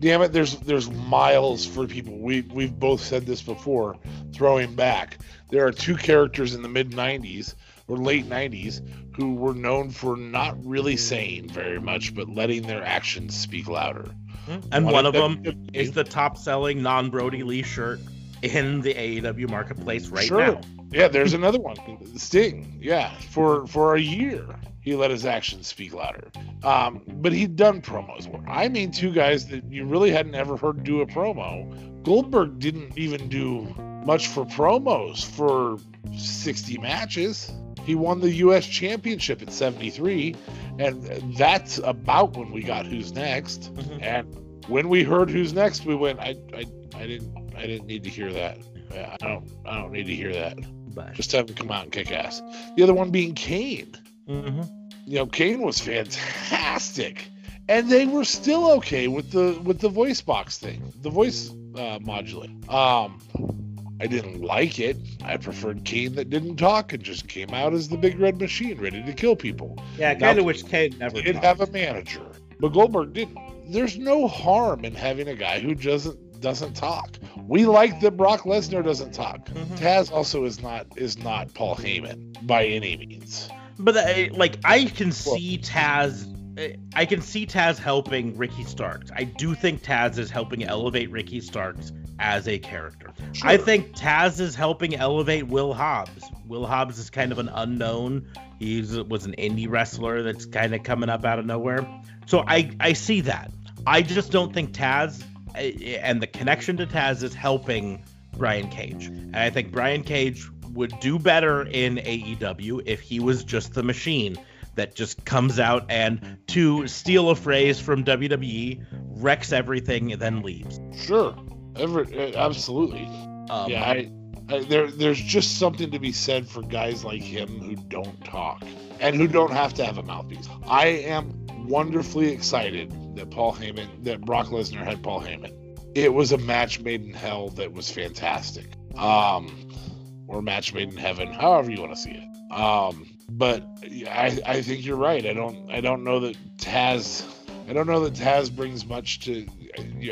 damn it, there's there's miles for people. We we've both said this before. Throwing back, there are two characters in the mid '90s or late '90s who were known for not really saying very much, but letting their actions speak louder. Mm-hmm. and one of One them is the top-selling non-Brodie Lee shirt in the AEW marketplace right Sure. now. Yeah, there's another one, Sting. Yeah, for for a year he let his actions speak louder. Um, but he'd done promos. I mean, two guys that you really hadn't ever heard do a promo. Goldberg didn't even do much for promos for 60 matches. He won the U.S. Championship at 73, and that's about when we got Who's Next. Mhm. And when we heard Who's Next, we went, I, I, I didn't, I didn't need to hear that. Yeah, I don't, I don't need to hear that. But Just have him come out and kick ass. The other one being Kane. Mhm. You know, Kane was fantastic, and they were still okay with the with the voice box thing, the voice uh, modulate. Um, I didn't like it. I preferred Kane that didn't talk and just came out as the big red machine, ready to kill people. yeah, I kind of wish Cage never. Did have a manager, but Goldberg didn't. There's no harm in having a guy who doesn't doesn't talk. We like that Brock Lesnar doesn't talk. Mhm. Taz also is not is not Paul Heyman by any means. But I, like I can see Taz, I can see Taz helping Ricky Starks. I do think Taz is helping elevate Ricky Starks as a character. I think Taz is helping elevate Will Hobbs. Will Hobbs is kind of an unknown. He was an indie wrestler that's kind of coming up out of nowhere. So I I see that. I just don't think Taz eh, and the connection to Taz is helping Brian Cage. And I think Brian Cage would do better in AEW if he was just the machine that just comes out and to steal a phrase from WWE wrecks everything and then leaves. Sure, Ever, uh, absolutely. Um, yeah, I, I, there, there's just something to be said for guys like him who don't talk and who don't have to have a mouthpiece. I am wonderfully excited that Paul Heyman, that Brock Lesnar had Paul Heyman. It was a match made in hell that was fantastic. Um, or match made in heaven, however you want to see it. Um, but I, I think you're right. I don't, I don't know that Taz, I don't know that Taz brings much to.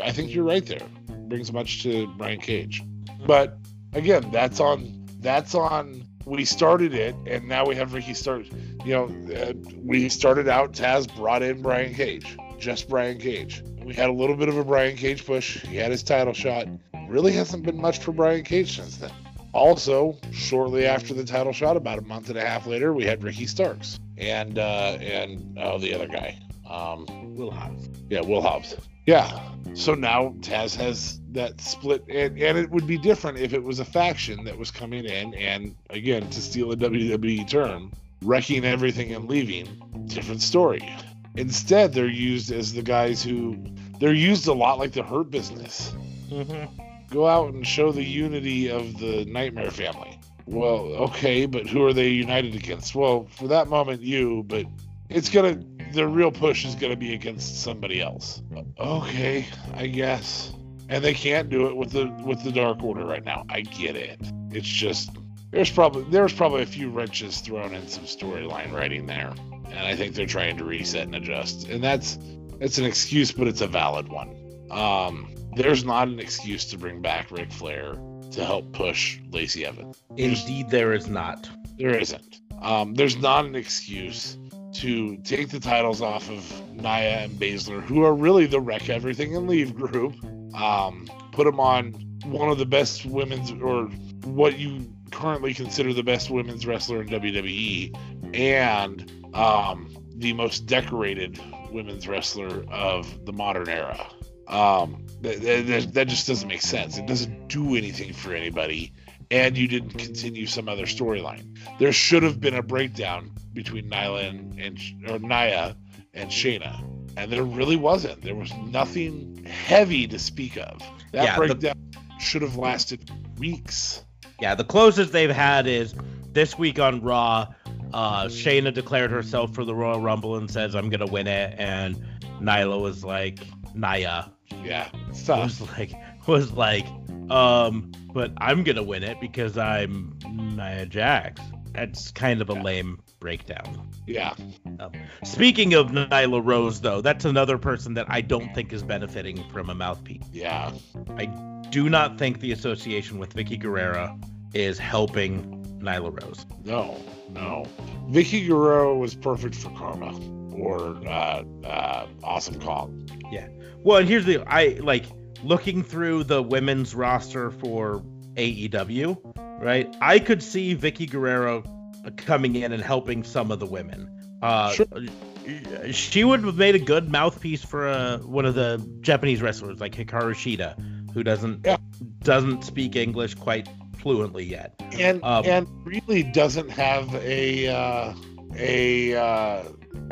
I think you're right there. brings much to Brian Cage. But again, that's on that's on. We started it, and now we have Ricky start. You know, uh, we started out. Taz brought in Brian Cage, just Brian Cage. We had a little bit of a Brian Cage push. He had his title shot. Really hasn't been much for Brian Cage since then. Also, shortly after the title shot, about a month and a half later, we had Ricky Starks and uh, and oh, the other guy, um, Will Hobbs. yeah, Will Hobbs. Yeah. So now Taz has that split, and, and it would be different if it was a faction that was coming in and, again, to steal a WWE term, wrecking everything and leaving. Different story. Instead, they're used as the guys who they're used a lot like the Hurt Business. Mm-hmm. Go out and show the unity of the Nightmare family. Well, okay, but who are they united against? Well, for that moment, you, but it's gonna the real push is gonna be against somebody else. Okay, I guess. And they can't do it with the with the Dark Order right now. I get it. It's just there's probably there's probably a few wrenches thrown in some storyline writing there, and I think they're trying to reset and adjust. And that's it's an excuse, but it's a valid one. Um, there's not an excuse to bring back Ric Flair to help push Lacey Evans. Indeed, there is not. There isn't. Um, there's not an excuse to take the titles off of Nia and Baszler, who are really the wreck everything and leave group. Um, put them on one of the best women's, or what you currently consider the best women's wrestler in WWE, and um, the most decorated women's wrestler of the modern era. Um, that, that, that just doesn't make sense. It doesn't do anything for anybody and you didn't continue some other storyline. There should have been a breakdown between Nyla and, and or Nia and Shayna, and there really wasn't. There was nothing heavy to speak of. That Yeah, the- breakdown should have lasted weeks. Yeah, the closest they've had is this week on Raw. Uh, Shayna declared herself for the Royal Rumble and says, "I'm gonna win it," and Nyla was like, "Naya Yeah, tough. was like, was like, um, but I'm gonna win it because I'm Nia Jax." That's kind of a Yeah. lame breakdown. Yeah, Speaking of Nyla Rose, though, that's another person that I don't think is benefiting from a mouthpiece. yeah, I Do not think the association with Vickie Guerrero is helping Nyla Rose. no, no. Vickie Guerrero was perfect for Karma or uh, uh, Awesome Kong. Well, and here's the I like looking through the women's roster for AEW, right? I could see Vickie Guerrero coming in and helping some of the women. Uh, Sure. She would have made a good mouthpiece for uh, one of the Japanese wrestlers like Hikaru Shida, who doesn't Yeah. doesn't speak English quite fluently yet. and Um, and really doesn't have a uh, a uh,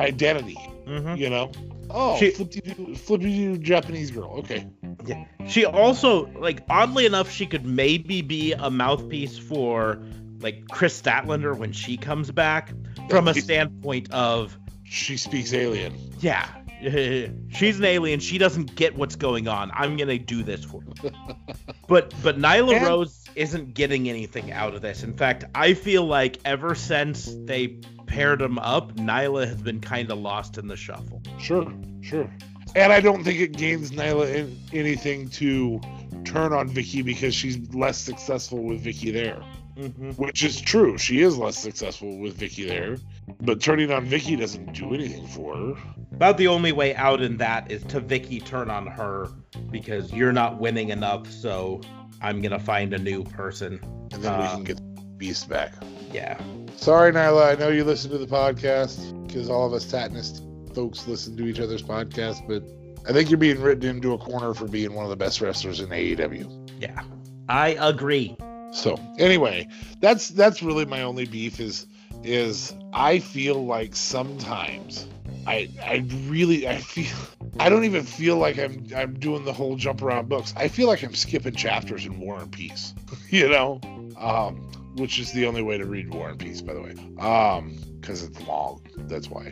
identity. Mhm. You know, oh, She- flippy flippy Japanese girl. Okay, Yeah. She also, like, oddly enough, she could maybe be a mouthpiece for, like, Kris Statlander when she comes back, from a standpoint of, she speaks alien. yeah, she's an alien. She doesn't get what's going on. I'm gonna do this for her. but but Nyla And- Rose isn't getting anything out of this. In fact, I feel like ever since they paired them up, Nyla has been kind of lost in the shuffle. Sure, sure. And I don't think it gains Nyla in, anything to turn on Vickie because she's less successful with Vickie there. Mm-hmm. Which is true. She is less successful with Vickie there. But turning on Vickie doesn't do anything for her. About the only way out in that is to Vickie turn on her because you're not winning enough, so I'm gonna find a new person. And then we Uh, can get Beast back. Yeah. Sorry, Nyla. I know you listen to the podcast because all of us Satanist folks listen to each other's podcasts, but I think you're being written into a corner for being one of the best wrestlers in AEW. Yeah. I agree. So anyway, that's that's really my only beef is is I feel like sometimes I I really I feel I don't even feel like I'm I'm doing the whole jump around books. I feel like I'm skipping chapters in War and Peace, you know, um, which is the only way to read War and Peace, by the way, um, because it's long. That's why,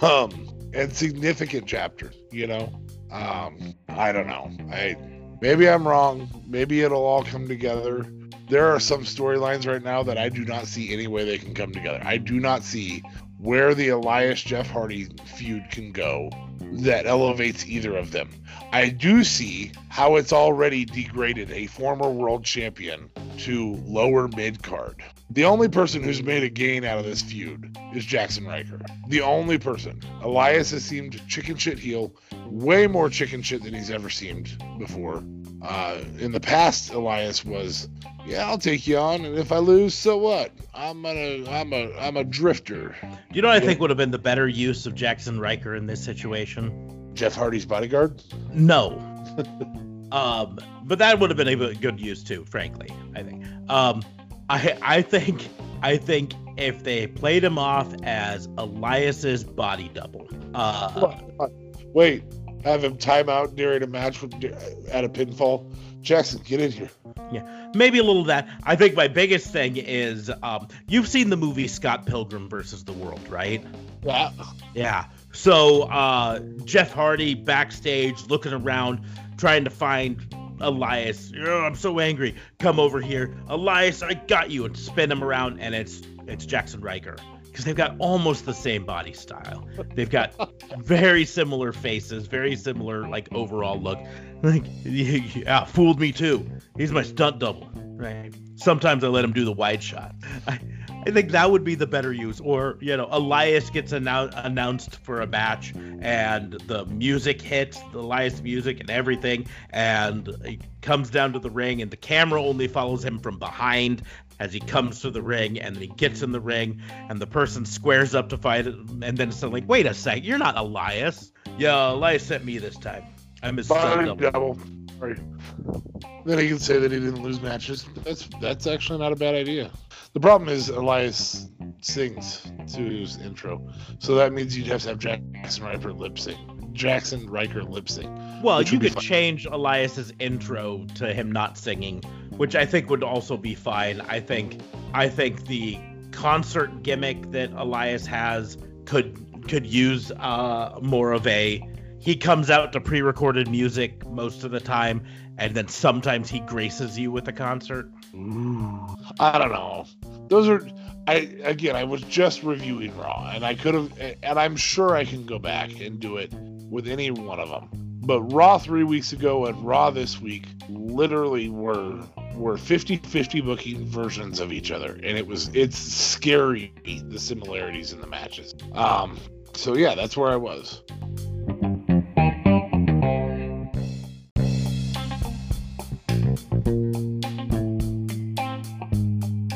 um, and significant chapters, you know. Um, I don't know. I maybe I'm wrong. Maybe it'll all come together there are some storylines right now that I do not see any way they can come together. I do not see where the Elias Jeff Hardy feud can go that elevates either of them. I do see how it's already degraded a former world champion to lower mid card. The only person who's made a gain out of this feud is Jaxson Ryker. The only person. Elias has seemed chicken shit heel, way more chicken shit than he's ever seemed before. Uh, in the past, Elias was, yeah, I'll take you on, and if I lose, so what? I'm gonna, I'm a, I'm a drifter. You know what I think would have been the better use of Jaxson Ryker in this situation? Jeff Hardy's bodyguard? No. um, but that would have been a good use too, frankly. I think. Um, I I think I think if they played him off as Elias's body double. Uh, Wait, have him time out during a match with, at a pinfall. Jaxson, get in here. Yeah, maybe a little of that. I think my biggest thing is um, you've seen the movie Scott Pilgrim versus the World, right? Yeah. Yeah. So uh, Jeff Hardy backstage looking around, trying to find Elias. Oh, I'm so angry. Come over here, Elias. I got you, and spin him around, and it's it's Jaxson Ryker because they've got almost the same body style. They've got very similar faces, very similar like overall look. Like, yeah, fooled me too. He's my stunt double, right? Sometimes I let him do the wide shot. I, I think that would be the better use. Or, you know, Elias gets annou- announced for a match and the music hits, the Elias music and everything, and he comes down to the ring and the camera only follows him from behind as he comes to the ring and then he gets in the ring and the person squares up to fight it and then suddenly like, wait a sec, you're not Elias. Yeah, Elias sent me this time. I'm his Body double. double. Sorry. Then he can say that he didn't lose matches. That's that's actually not a bad idea. The problem is Elias sings to his intro, so that means you'd have to have Jaxson Ryker lip sync. Jaxson Ryker lip sync. Well, you could change Elias's intro to him not singing, which I think would also be fine. I think I think the concert gimmick that Elias has could could use uh, more of a he comes out to pre-recorded music most of the time and then sometimes he graces you with a concert. I don't know. Those are I again I was just reviewing Raw and I could have and I'm sure I can go back and do it with any one of them. But Raw 3 weeks ago and Raw this week literally were were 50-50 booking versions of each other and it was it's scary the similarities in the matches. Um so yeah, that's where I was.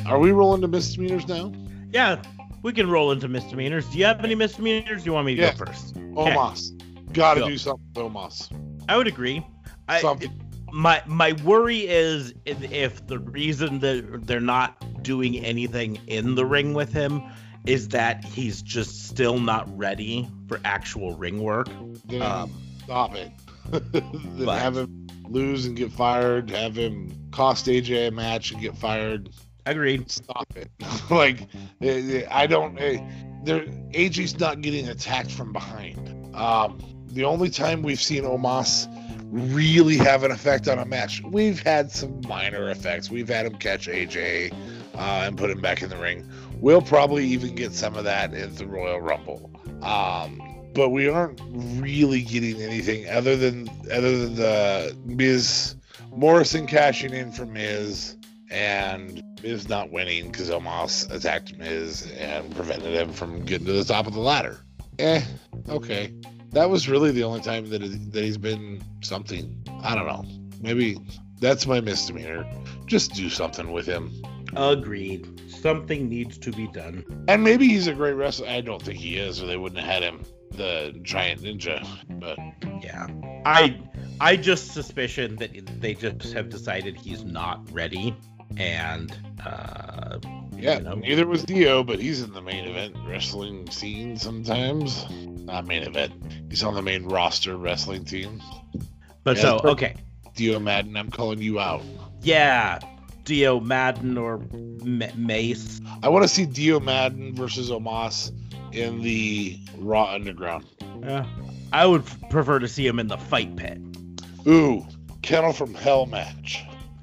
Are we rolling to misdemeanors now? Yeah, we can roll into misdemeanors. Do you have any misdemeanors? Do you want me to Yeah. go first? Omos. Gotta Go. do something with Omos. I would agree. I, Something. My my worry is if, the reason that they're not doing anything in the ring with him is that he's just still not ready for actual ring work. Then Um, stop it. then but- have him lose and get fired. Have him cost AJ a match and get fired. Agreed. Stop it. like eh, eh, I don't. eh, There, AJ's not getting attacked from behind. Um, the only time we've seen Omos really have an effect on a match, we've had some minor effects. We've had him catch AJ uh, and put him back in the ring. We'll probably even get some of that at the Royal Rumble. Um, but we aren't really getting anything other than other than the Miz Morrison cashing in for Miz and Miz not winning because Omos attacked Miz and prevented him from getting to the top of the ladder. Eh, okay. That was really the only time that, it, that he's been something. I don't know. Maybe that's my misdemeanor. Just do something with him. Agreed. Something needs to be done. And maybe he's a great wrestler. I don't think he is, or they wouldn't have had him the giant ninja. But Yeah. I I just suspicion that they just have decided he's not ready and uh yeah, you know, neither was Dio, but he's in the main event wrestling scene sometimes. Not main event. He's on the main roster wrestling team. but Yeah, so okay. Dio Maddin, I'm calling you out. Yeah. Dio Maddin or M- Mace. I want to see Dio Maddin versus Omos in the Raw Underground. Yeah. I would prefer to see him in the fight pit. Ooh, Kennel from Hell match.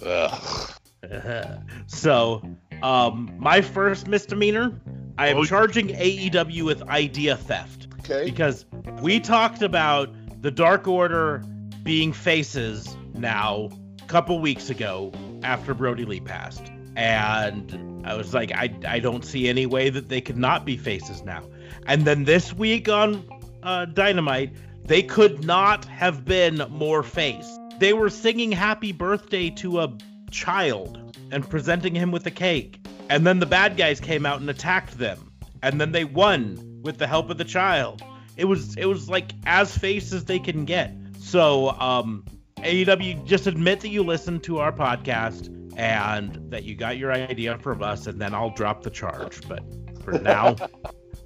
So, um, my first misdemeanor I am Oh. charging AEW with idea theft Okay. because we talked about the Dark Order being faces now a couple weeks ago after Brody Lee passed. And I was like, I, I don't see any way that they could not be faces now. And then this week on uh, Dynamite, they could not have been more face. They were singing happy birthday to a child and presenting him with a cake. And then the bad guys came out and attacked them. And then they won with the help of the child. It was it was like as face as they can get. So um AEW just admit that you listened to our podcast and that you got your idea from us and then I'll drop the charge. But for now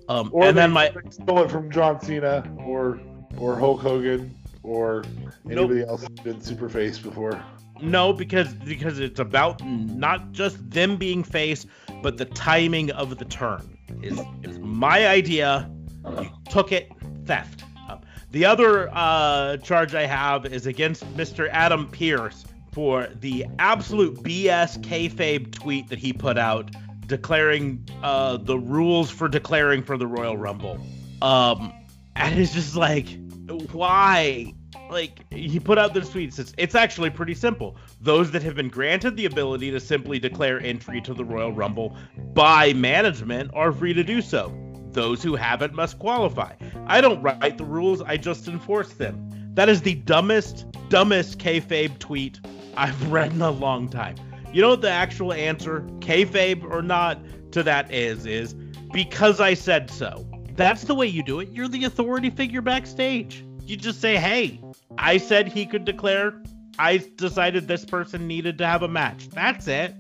um Or and then my stole it from John Cena or or Hulk Hogan or Nope. anybody else who's been super face before. No, because because it's about not just them being face, but the timing of the turn. Is is my idea. You took it, theft. Um, the other uh, charge I have is against Mr. Adam Pearce for the absolute BS kayfabe tweet that he put out declaring uh, the rules for declaring for the Royal Rumble. Um, and it's just like, why? Like he put out this tweet says it's actually pretty simple. Those that have been granted the ability to simply declare entry to the Royal Rumble by management are free to do so. Those who haven't must qualify. I don't write the rules, I just enforce them. That is the dumbest, dumbest kayfabe tweet I've read in a long time. You know what the actual answer, kayfabe or not, to that is, is because I said so. That's the way you do it. You're the authority figure backstage. You just say, hey, I said he could declare. I decided this person needed to have a match. That's it.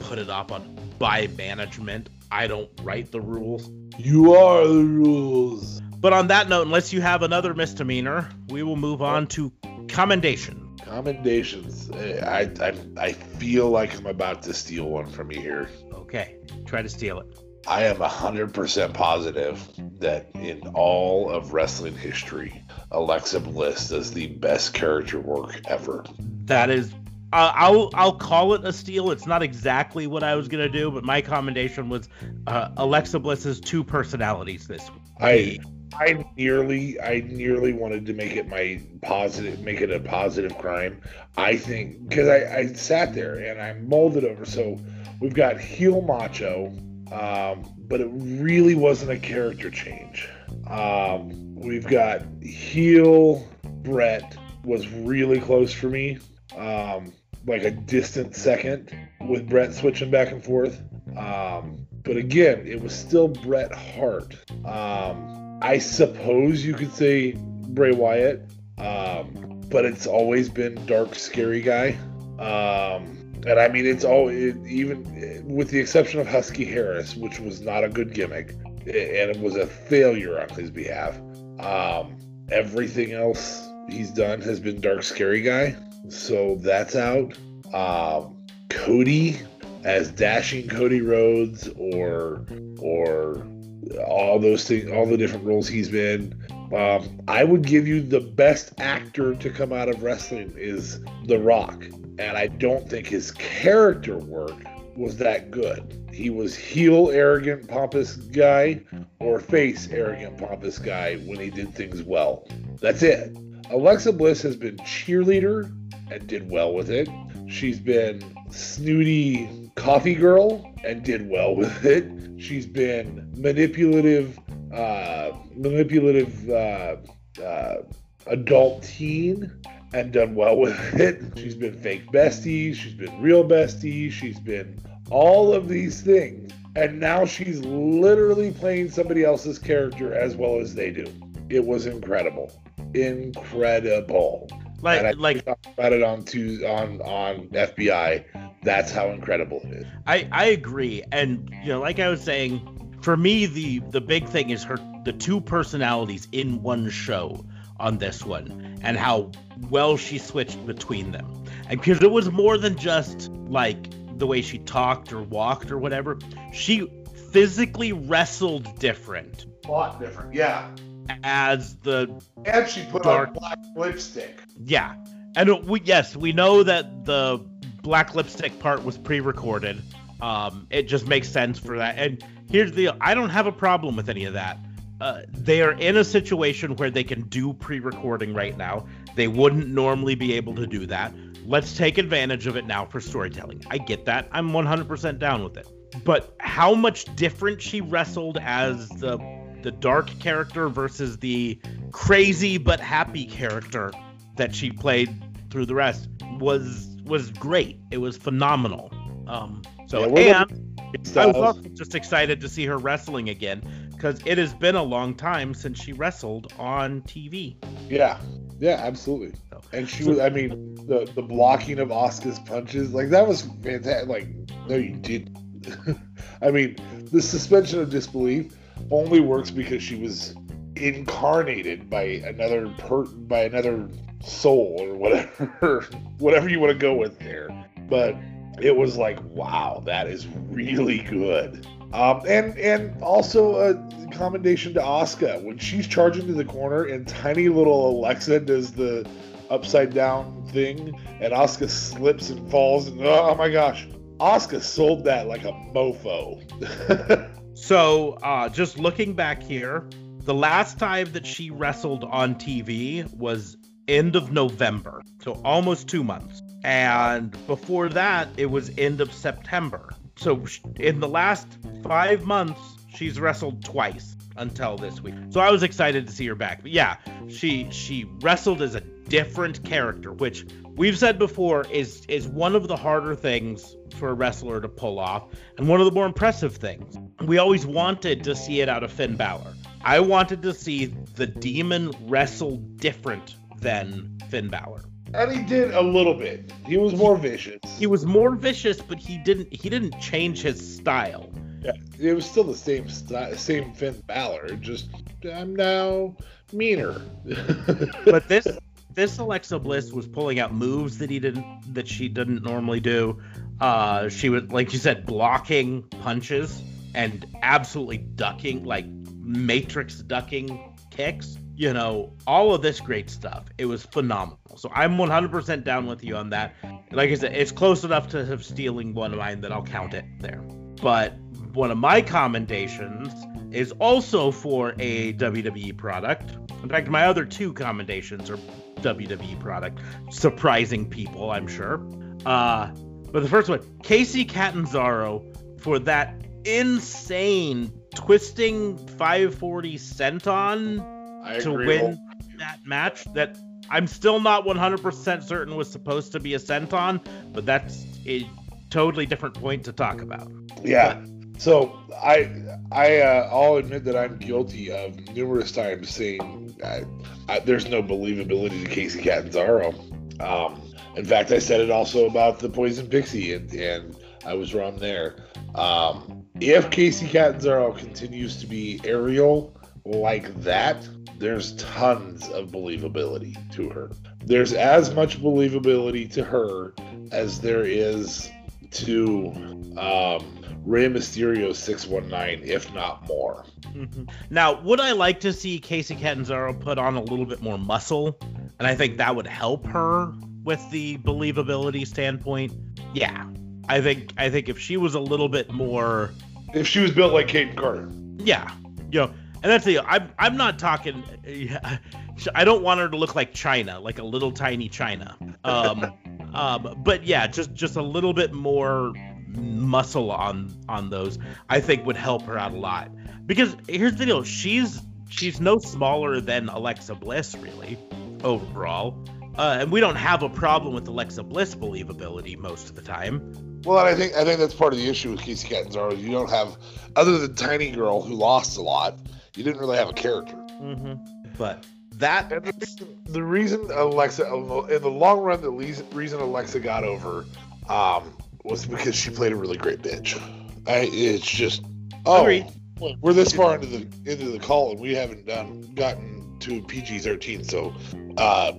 Put it up on by management. I don't write the rules. You are the rules. But on that note, unless you have another misdemeanor, we will move on to commendation. Commendations. I, I I feel like I'm about to steal one from you here. Okay, try to steal it. I am 100% positive that in all of wrestling history, Alexa Bliss does the best character work ever. That is, uh, I'll I'll call it a steal. It's not exactly what I was gonna do, but my commendation was uh, Alexa Bliss's two personalities this week. I I nearly I nearly wanted to make it my positive make it a positive crime. I think because I, I sat there and I mulled it over. So we've got heel macho, um, but it really wasn't a character change. Um, we've got heel Brett was really close for me. Um, like a distant second with Brett switching back and forth. Um, but again, it was still Bret Hart. Um, I suppose you could say Bray Wyatt, um, but it's always been dark, scary guy. Um, and I mean, it's all it, even with the exception of Husky Harris, which was not a good gimmick, and it was a failure on his behalf. Um, everything else he's done has been dark, scary guy. So that's out. Um, Cody as dashing Cody Rhodes or or all those things, all the different roles he's been. Um, I would give you the best actor to come out of wrestling is The Rock, and I don't think his character work was that good. He was heel, arrogant, pompous guy, or face, arrogant, pompous guy when he did things well. That's it. Alexa Bliss has been cheerleader and did well with it. She's been snooty coffee girl and did well with it. She's been manipulative, uh, manipulative uh, uh, adult teen and done well with it. She's been fake besties, She's been real besties, She's been all of these things. And now she's literally playing somebody else's character as well as they do. It was incredible. Incredible. Like and I like talked about it on Tues on on FBI. That's how incredible it is. I I agree, and you know, like I was saying, for me the the big thing is her the two personalities in one show on this one, and how well she switched between them, and because it was more than just like the way she talked or walked or whatever, she physically wrestled different A lot different, yeah. as the And she put Dark. on black lipstick. Yeah, and we yes we know that the black lipstick part was pre-recorded. Um, it just makes sense for that. And here's the I don't have a problem with any of that. Uh, they are in a situation where they can do pre-recording right now. They wouldn't normally be able to do that. Let's take advantage of it now for storytelling. I get that. I'm 100% down with it. But how much different she wrestled as the the dark character versus the crazy but happy character that she played through the rest was was great. It was phenomenal. Um, so Yeah, and I was also just excited to see her wrestling again because it has been a long time since she wrestled on TV. Yeah, yeah, absolutely. So- And she so- was, I mean, the the blocking of Asuka's punches, like that was fantastic. Like, no, you did. I mean, the suspension of disbelief only works because she was incarnated by another per by another soul or whatever, whatever you want to go with there. But it was like, wow, that is really good. Um, and and also a commendation to Asuka when she's charging to the corner and tiny little Alexa does the upside down thing and Asuka slips and falls and oh my gosh, Asuka sold that like a mofo. So, uh, just looking back here, the last time that she wrestled on TV was end of November, so almost two months. And before that, it was end of September. So, in the last five months, she's wrestled twice until this week. So I was excited to see her back. But yeah, she she wrestled as a different character, which we've said before is is one of the harder things for a wrestler to pull off, and one of the more impressive things. We always wanted to see it out of Finn Balor. I wanted to see the demon wrestle different than Finn Balor. And he did a little bit. He was more vicious. He was more vicious, but he didn't he didn't change his style. Yeah, it was still the same sti- same Finn Balor, just I'm now meaner. But this this Alexa Bliss was pulling out moves that he didn't that she didn't normally do. Uh, she was like you said, blocking punches and absolutely ducking, like matrix ducking kicks. You know, all of this great stuff. It was phenomenal. So I'm 100% down with you on that. Like I said, it's close enough to stealing one of mine that I'll count it there. But one of my commendations is also for a WWE product. In fact, my other two commendations are WWE product, surprising people, I'm sure. Uh, but the first one, Kacy Catanzaro for that insane twisting 540 senton I to win that match that I'm still not 100% certain was supposed to be a senton, but that's a totally different point to talk about. Yeah. So I I uh, I'll admit that I'm guilty of numerous times saying I, I, there's no believability to Kacy Catanzaro. Um, in fact, I said it also about the Poison Pixie, and, and I was wrong there. Um, if Kacy Catanzaro continues to be aerial like that, there's tons of believability to her. There's as much believability to her as there is to um, Rey Mysterio 619, if not more. Mhm. Now, would I like to see Kacy Catanzaro put on a little bit more muscle? And I think that would help her with the believability standpoint. Yeah. I think I think if she was a little bit more If she was built like Kayden Carter. yeah, you know, and that's the I'm I'm not talking I don't want her to look like Chyna, like a little tiny Chyna. Um um but yeah, just just a little bit more muscle on on those I think would help her out a lot. Because here's the deal, she's she's no smaller than Alexa Bliss really overall. Uh, and we don't have a problem with Alexa Bliss believability most of the time. Well, I think I think that's part of the issue with Kacy Catanzaro. You don't have, other than Tiny Girl who lost a lot, you didn't really have a character. hmm But that And the reason, the reason Alexa, in the long run, the reason Alexa got over um, was because she played a really great bitch. I, it's just, oh, Agreed. we're this far into the into the call and we haven't done gotten to PG thirteen. So, uh,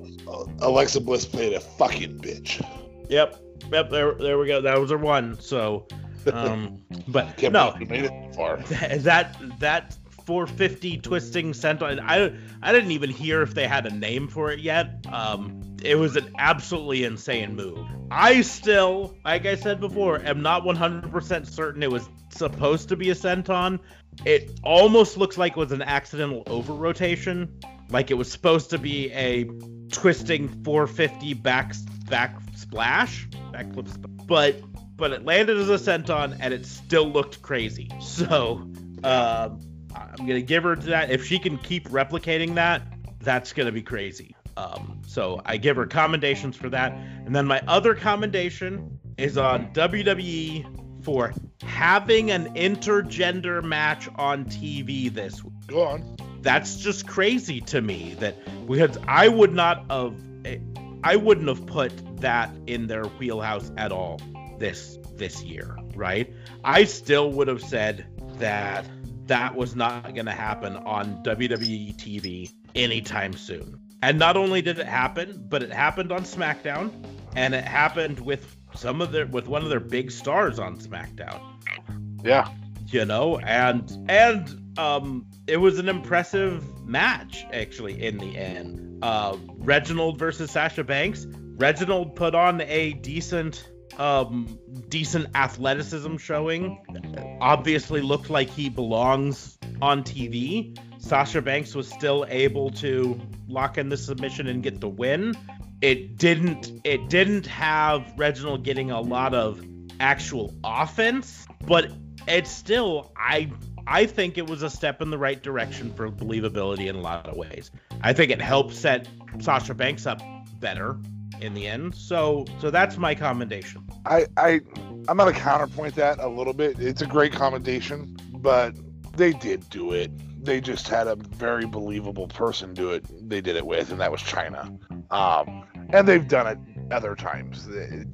Alexa Bliss played a fucking bitch. Yep. Yep. There, there we go. That was her one. So, um, but Can't no, made it that far. that that 450 twisting senton. I I didn't even hear if they had a name for it yet. Um, it was an absolutely insane move. I still, like I said before, am not 100% certain it was supposed to be a senton. It almost looks like it was an accidental over rotation, like it was supposed to be a twisting 450 back back splash, backflip, but but it landed as a senton and it still looked crazy. So uh, I'm gonna give her that. If she can keep replicating that, that's gonna be crazy. Um, so I give her commendations for that. And then my other commendation is on WWE for having an intergender match on TV this week. Go on. That's just crazy to me that because I would not have I wouldn't have put that in their wheelhouse at all this this year, right? I still would have said that that was not going to happen on WWE TV anytime soon. And not only did it happen, but it happened on SmackDown, and it happened with some of their with one of their big stars on SmackDown. Yeah. You know, and and um it was an impressive match actually in the end. Uh Reginald versus Sasha Banks. Reginald put on a decent um decent athleticism showing. Obviously looked like he belongs on TV. Sasha Banks was still able to lock in the submission and get the win. It didn't it didn't have Reginald getting a lot of actual offense, but it's still I I think it was a step in the right direction for believability in a lot of ways. I think it helped set Sasha Banks up better in the end. So so that's my commendation. I I I'm gonna counterpoint that a little bit. It's a great commendation, but they did do it. They just had a very believable person do it. They did it with, and that was Chyna. Um, and they've done it other times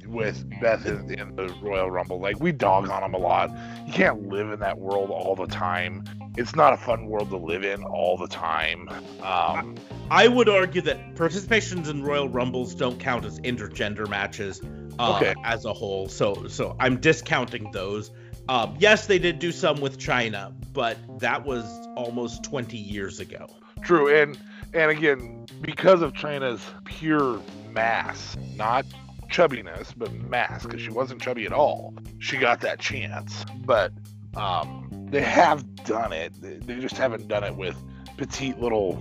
with Beth in, in, the Royal Rumble. Like we dog on them a lot. You can't live in that world all the time. It's not a fun world to live in all the time. Um, I would argue that participations in Royal Rumbles don't count as intergender matches uh, okay. as a whole. So so I'm discounting those. Um, yes, they did do some with Chyna, but that was almost 20 years ago. True, and and again, because of Chyna's pure mass, not chubbiness, but mass, because she wasn't chubby at all, she got that chance. But um, they have done it. They just haven't done it with petite little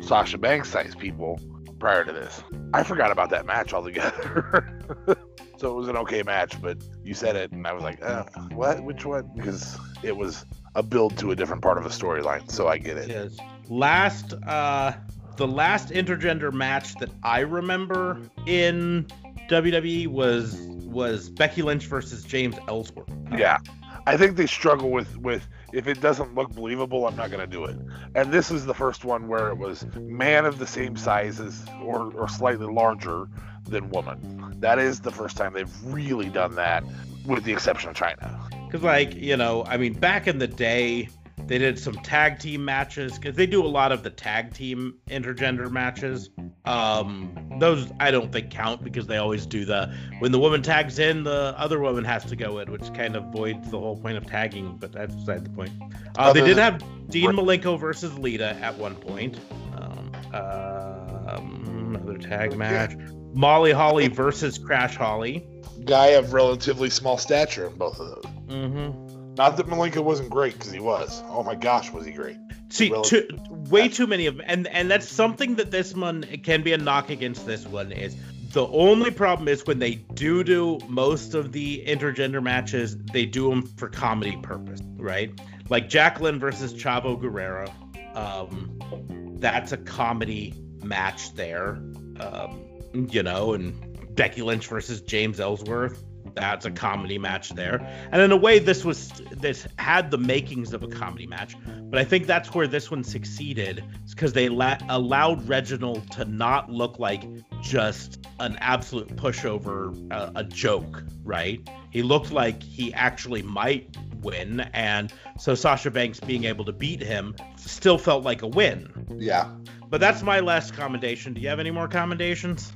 Sasha Banks size people prior to this. I forgot about that match altogether. so it was an okay match, but you said it, and I was like, uh, what? Which one? Because it was a build to a different part of a storyline, so I get it. Yes. Last, uh, the last intergender match that I remember in WWE was was Becky Lynch versus James Ellsworth. Yeah. I think they struggle with with if it doesn't look believable, I'm not going to do it. And this is the first one where it was man of the same size sizes or or slightly larger than woman. That is the first time they've really done that, with the exception of Chyna. Because, like, you know, I mean, back in the day, they did some tag team matches because they do a lot of the tag team intergender matches. Um, those I don't think count because they always do the when the woman tags in, the other woman has to go in, which kind of voids the whole point of tagging. But that's beside the point. Uh, they did have Dean Malenko versus Lita at one point. Um, um, another tag match. Molly Holly versus Crash Holly. Guy of relatively small stature in both of those. Mm-hmm. Not that Malenko wasn't great because he was. Oh my gosh, was he great? See, too, way too many of them, and and that's something that this one can be a knock against. This one is the only problem is when they do do most of the intergender matches, they do them for comedy purpose, right? Like Jacqueline versus Chavo Guerrero. Um, that's a comedy match there. Um, you know, and Becky Lynch versus James Ellsworth. That's a comedy match there. And in a way, this was this had the makings of a comedy match, but I think that's where this one succeeded, because they la- allowed Reginald to not look like just an absolute pushover, uh, a joke, right? He looked like he actually might win, and so Sasha Banks being able to beat him still felt like a win. Yeah. But that's my last commendation. Do you have any more commendations?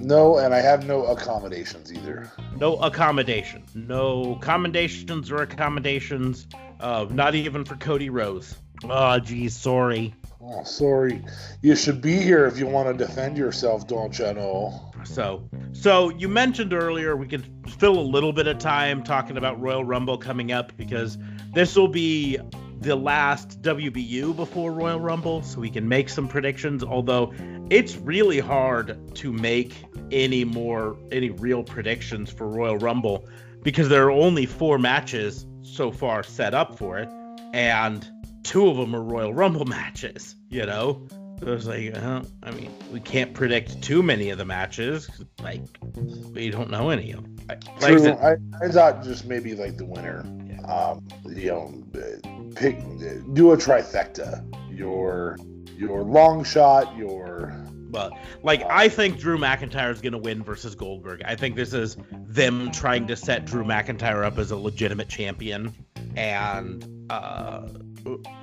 No, and I have no accommodations either. No accommodation. No commendations or accommodations. Uh, not even for Cody Rhodes. Oh, geez, sorry. Oh, sorry. You should be here if you want to defend yourself, don't you know? So, so you mentioned earlier we could fill a little bit of time talking about Royal Rumble coming up because this will be the last WBU before Royal Rumble, so we can make some predictions. Although it's really hard to make any more any real predictions for Royal Rumble because there are only four matches so far set up for it, and two of them are Royal Rumble matches. You know, so it's like, uh, I mean, we can't predict too many of the matches. Like, we don't know any of them. Like True. I, I thought just maybe like the winner. Um, you know, pick do a trifecta. Your your long shot. Your But like I think Drew McIntyre is going to win versus Goldberg. I think this is them trying to set Drew McIntyre up as a legitimate champion, and uh,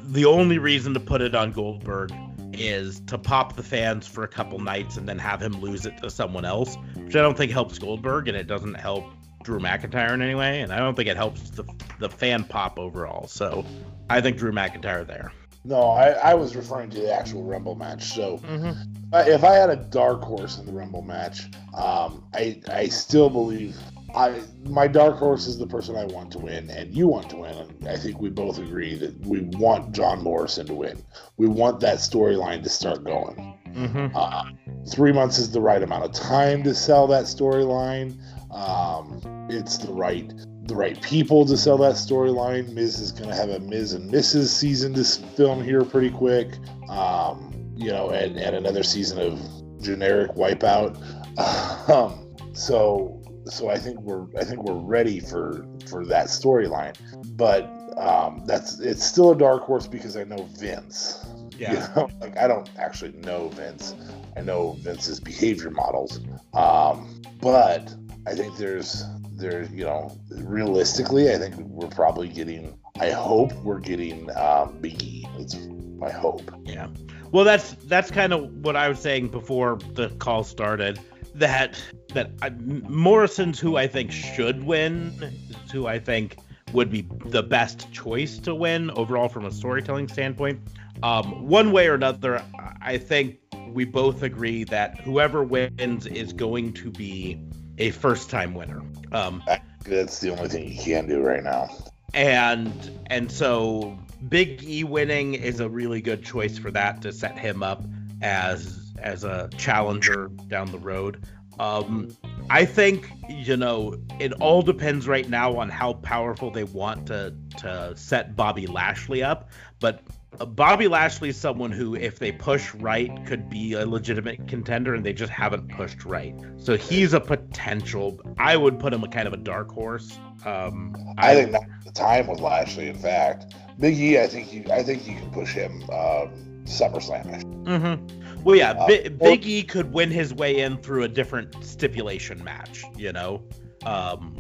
the only reason to put it on Goldberg is to pop the fans for a couple nights and then have him lose it to someone else, which I don't think helps Goldberg and it doesn't help Drew McIntyre in any way, and I don't think it helps the the fan pop overall. So I think Drew McIntyre there. no, I, I was referring to the actual Rumble match. So Mm-hmm. Uh, if I had a dark horse in the Rumble match, um, I I still believe I my dark horse is the person I want to win, and you want to win. And I think we both agree that we want John Morrison to win. We want that storyline to start going. Mm-hmm. Uh, three months is the right amount of time to sell that storyline. Um, it's the right the right people to sell that storyline. Miz is going to have a Miz and Mrs. season to film here pretty quick. Um, you know, and, and another season of generic wipeout. Um, so so I think we're I think we're ready for for that storyline. But um, that's it's still a dark horse because I know Vince. Yeah. You know, like I don't actually know Vince. I know Vince's behavior models. Um, but I think there's there's you know realistically I think we're probably getting I hope we're getting um, Big E. It's my hope. Yeah. Well, that's that's kind of what I was saying before the call started. That that I, Morrison's who I think should win, is who I think would be the best choice to win overall from a storytelling standpoint. Um, one way or another, I think we both agree that whoever wins is going to be a first-time winner. Um, That's the only thing you can do right now. and and so Big E winning is a really good choice for that to set him up as as a challenger down the road. Um, I think you know it all depends right now on how powerful they want to to set Bobby Lashley up, but. Bobby Lashley is someone who, if they push right, could be a legitimate contender, and they just haven't pushed right. So he's a potential. I would put him a kind of a dark horse. Um, I think now's the time with Lashley. In fact, Big E, I think you I think you can push him um, SummerSlam. Mm-hmm. Well, yeah, Uh, Bi- or- E could win his way in through a different stipulation match, you know, um,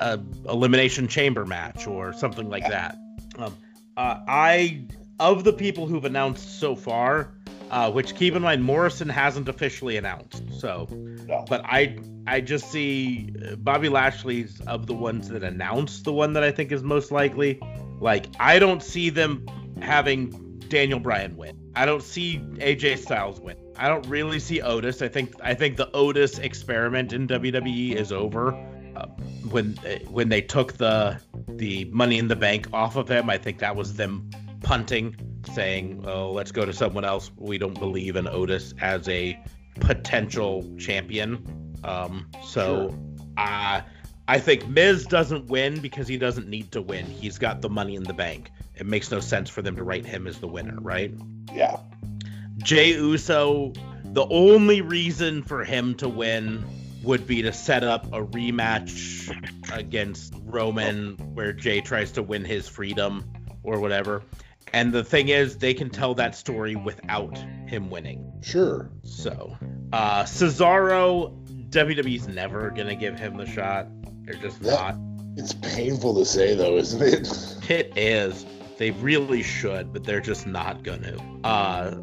a elimination chamber match or something like that. Um, uh, I of the people who've announced so far, uh, which keep in mind Morrison hasn't officially announced, so No. but I I just see uh, Bobby Lashley's of the ones that announced the one that I think is most likely. Like I don't see them having Daniel Bryan win. I don't see AJ Styles win. I don't really see Otis. I think I think the Otis experiment in WWE is over. Uh, when uh, when they took the the Money in the Bank off of him, I think that was them punting, saying, "Oh, let's go to someone else. We don't believe in Otis as a potential champion." Um, so, uh, I think Miz doesn't win because he doesn't need to win. He's got the Money in the Bank. It makes no sense for them to write him as the winner, right? Yeah. Jey Uso, the only reason for him to win would be to set up a rematch against Roman where Jay tries to win his freedom or whatever. And the thing is, they can tell that story without him winning. Sure. So, uh, Cesaro, WWE's never going to give him the shot. They're just Yeah. not. It's painful to say though, isn't it? It is. They really should, but they're just not gonna. Uh,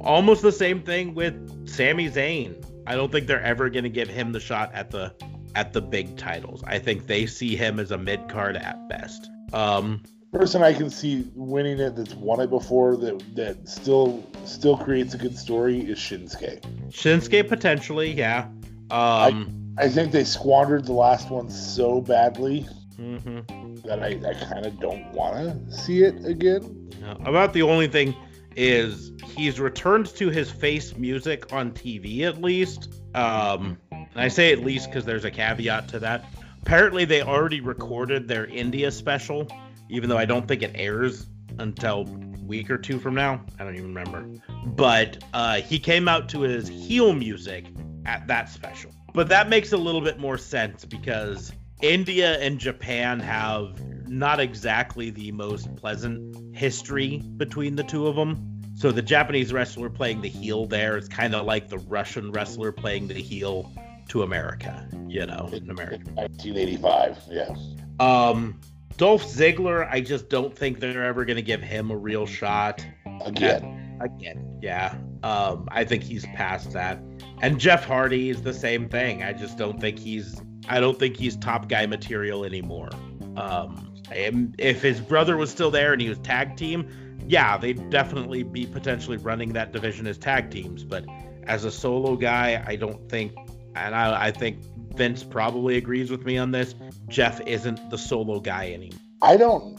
almost the same thing with Sami Zayn. I don't think they're ever gonna give him the shot at the at the big titles. I think they see him as a mid card at best. Um, person I can see winning it that's won it before that that still still creates a good story is Shinsuke. Shinsuke potentially, yeah. Um, I think they squandered the last one so badly mhm. that I, I kind of don't want to see it again. About the only thing is he's returned to his face music on TV at least. Um, and I say at least because there's a caveat to that. Apparently, they already recorded their India special, even though I don't think it airs until week or two from now. I don't even remember. But uh, he came out to his heel music at that special. But that makes a little bit more sense because India and Japan have not exactly the most pleasant history between the two of them. So the Japanese wrestler playing the heel there is kind of like the Russian wrestler playing the heel to America, you know, in America. 1985, yeah. Um, Dolph Ziggler, I just don't think they're ever going to give him a real shot Again, again. Yeah. Um, I think he's past that. And Jeff Hardy is the same thing. I just don't think he's I don't think he's top guy material anymore. Um, and if his brother was still there and he was tag team, yeah, they'd definitely be potentially running that division as tag teams. But as a solo guy, I don't think, and I, I think Vince probably agrees with me on this. Jeff isn't the solo guy anymore. I don't.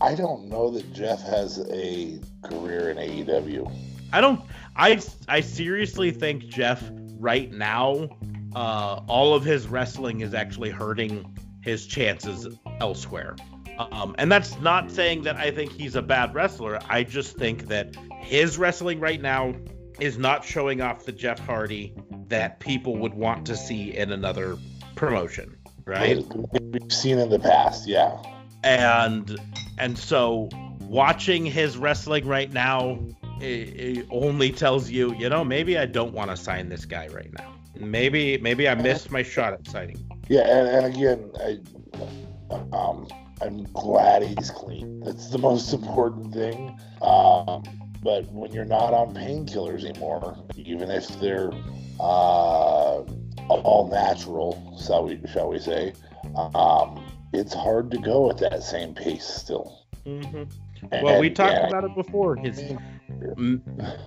I don't know that Jeff has a career in AEW. I don't. I I seriously think Jeff right now, uh, all of his wrestling is actually hurting his chances elsewhere. Um, and that's not saying that I think he's a bad wrestler. I just think that his wrestling right now is not showing off the Jeff Hardy that people would want to see in another promotion, right? We've seen in the past, yeah. and and so watching his wrestling right now it, it only tells you you know maybe i don't want to sign this guy right now maybe maybe i missed my shot at signing Yeah, and, and again, I, um, I'm glad he's clean. That's the most important thing. Um, but when you're not on painkillers anymore, even if they're uh, all natural, shall we, shall we say, um, it's hard to go at that same pace still. hmm well we talked yeah, about it before his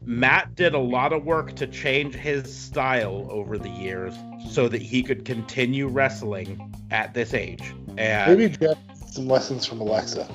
matt did a lot of work to change his style over the years so that he could continue wrestling at this age and Maybe needs some lessons from Alexa.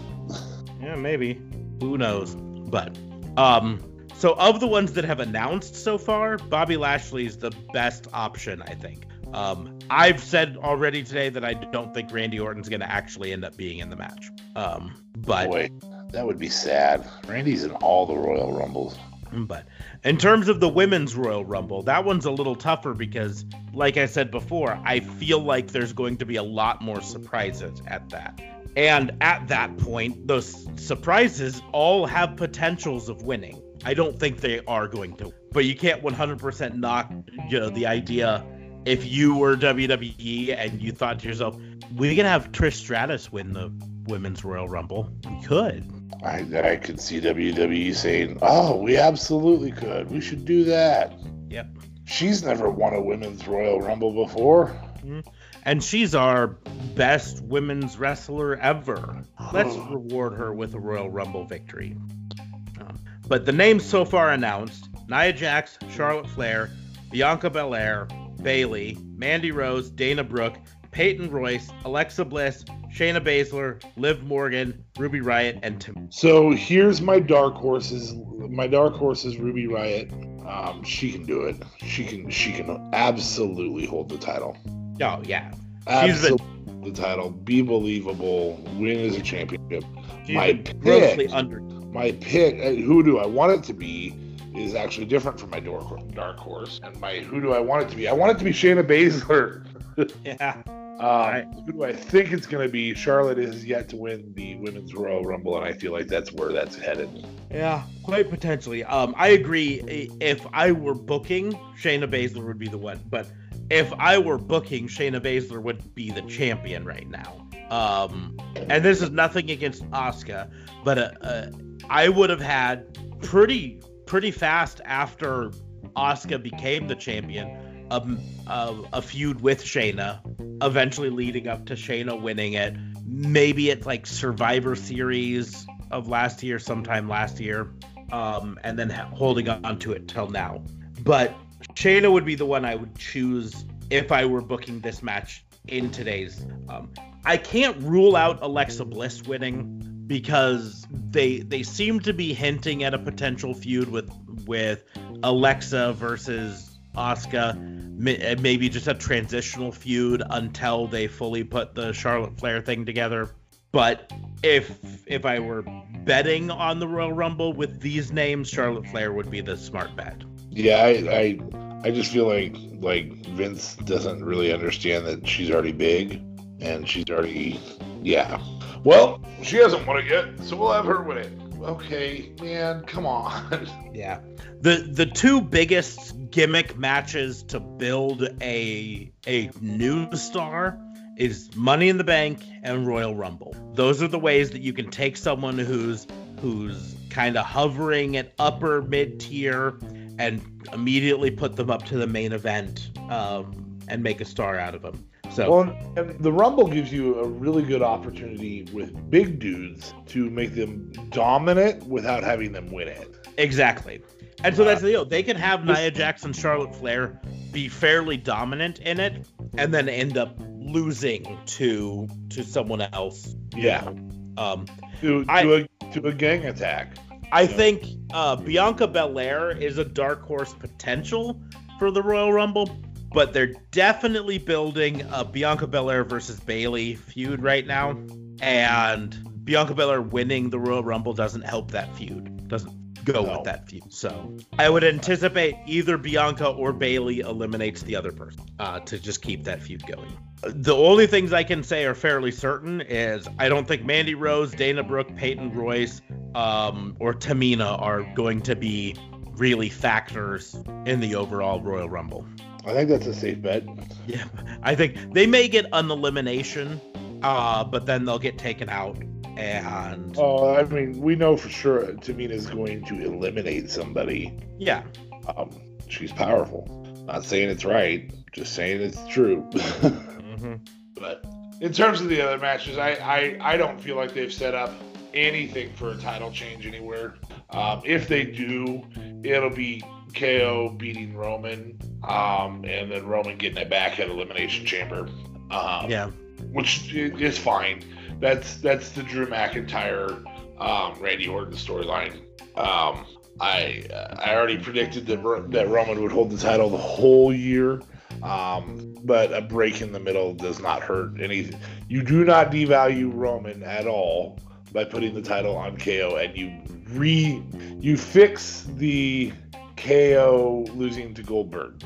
Yeah, maybe. Who knows? But um so of the ones that have announced so far, Bobby Lashley is the best option, I think. Um I've said already today that I don't think Randy Orton's going to actually end up being in the match. Um but Boy, that would be sad. Randy's in all the Royal Rumbles. But in terms of the women's Royal Rumble, that one's a little tougher because, like I said before, I feel like there's going to be a lot more surprises at that. And at that point, those surprises all have potentials of winning. I don't think they are going to, but you can't 100% knock you know, the idea. If you were WWE and you thought to yourself, we can have Trish Stratus win the women's Royal Rumble, we could. I, I could see WWE saying, "Oh, we absolutely could. We should do that." Yep. She's never won a women's Royal Rumble before. Mm-hmm. and she's our best women's wrestler ever. Let's oh. reward her with a Royal Rumble victory. But the names so far announced Nia Jax, Charlotte Flair, Bianca Belair, Bayley, Mandy Rose, Dana Brooke, Peyton Royce, Alexa Bliss, Shayna Baszler, Liv Morgan, Ruby Riot, and Tim. So here's my dark horses. My dark horse is Ruby Riot. Um, she can do it. She can. She can absolutely hold the title. Oh, yeah. Absolutely the title. Be believable. Win as a championship. My been grossly under. My pick. uh, Who do I want it to be? Is actually different from my dark dark horse. And my who do I want it to be? I want it to be Shayna Baszler. Yeah. Um, Right. Who do I think it's going to be? Charlotte is yet to win the Women's Royal Rumble, and I feel like that's where that's headed. Yeah, quite potentially. Um, I agree. If I were booking, Shayna Baszler would be the one. But if I were booking, Shayna Baszler would be the champion right now. Um, and this is nothing against Asuka, but uh, uh, I would have had pretty pretty fast after Asuka became the champion. a, a, a feud with Shayna, eventually leading up to Shayna winning it. Maybe it's like Survivor Series of last year, sometime last year, um, and then holding on to it till now. But Shayna would be the one I would choose if I were booking this match in today's. Um, I can't rule out Alexa Bliss winning because they they seem to be hinting at a potential feud with with Alexa versus Asuka, maybe just a transitional feud until they fully put the Charlotte Flair thing together. But if if I were betting on the Royal Rumble with these names, Charlotte Flair would be the smart bet. Yeah, I, I I just feel like like Vince doesn't really understand that she's already big and she's already yeah. Well, she hasn't won it yet, so we'll have her win it. Okay, man, come on. Yeah. The the two biggest gimmick matches to build a a new star is Money in the Bank and Royal Rumble. Those are the ways that you can take someone who's who's kind of hovering at upper mid tier and immediately put them up to the main event um, and make a star out of them. So well, and the Rumble gives you a really good opportunity with big dudes to make them dominant without having them win it. Exactly. And so that's the deal. They can have Nia Jackson, Charlotte Flair be fairly dominant in it, and then end up losing to to someone else. Yeah. Um, to to, I, a, to a gang attack. I think uh, Bianca Belair is a dark horse potential for the Royal Rumble, but they're definitely building a Bianca Belair versus Bayley feud right now, and Bianca Belair winning the Royal Rumble doesn't help that feud. Doesn't go no. with that feud. So I would anticipate either Bianca or Bayley eliminates the other person uh, to just keep that feud going. The only things I can say are fairly certain is I don't think Mandy Rose, Dana Brooke, Peyton Royce, um, or Tamina are going to be really factors in the overall Royal Rumble. I think that's a safe bet. Yeah, I think they may get an elimination, uh, but then they'll get taken out and oh, I mean, we know for sure Tamina is going to eliminate somebody. Yeah, um, she's powerful. Not saying it's right, just saying it's true. mm-hmm. But in terms of the other matches, I, I I don't feel like they've set up anything for a title change anywhere. Um, if they do, it'll be KO beating Roman, um, and then Roman getting it back at Elimination Chamber. Um, yeah, which is fine that's that's the Drew McIntyre, um, Randy Orton storyline. Um, I I already predicted that that Roman would hold the title the whole year, um, but a break in the middle does not hurt anything. You do not devalue Roman at all by putting the title on KO, and you re you fix the KO losing to Goldberg.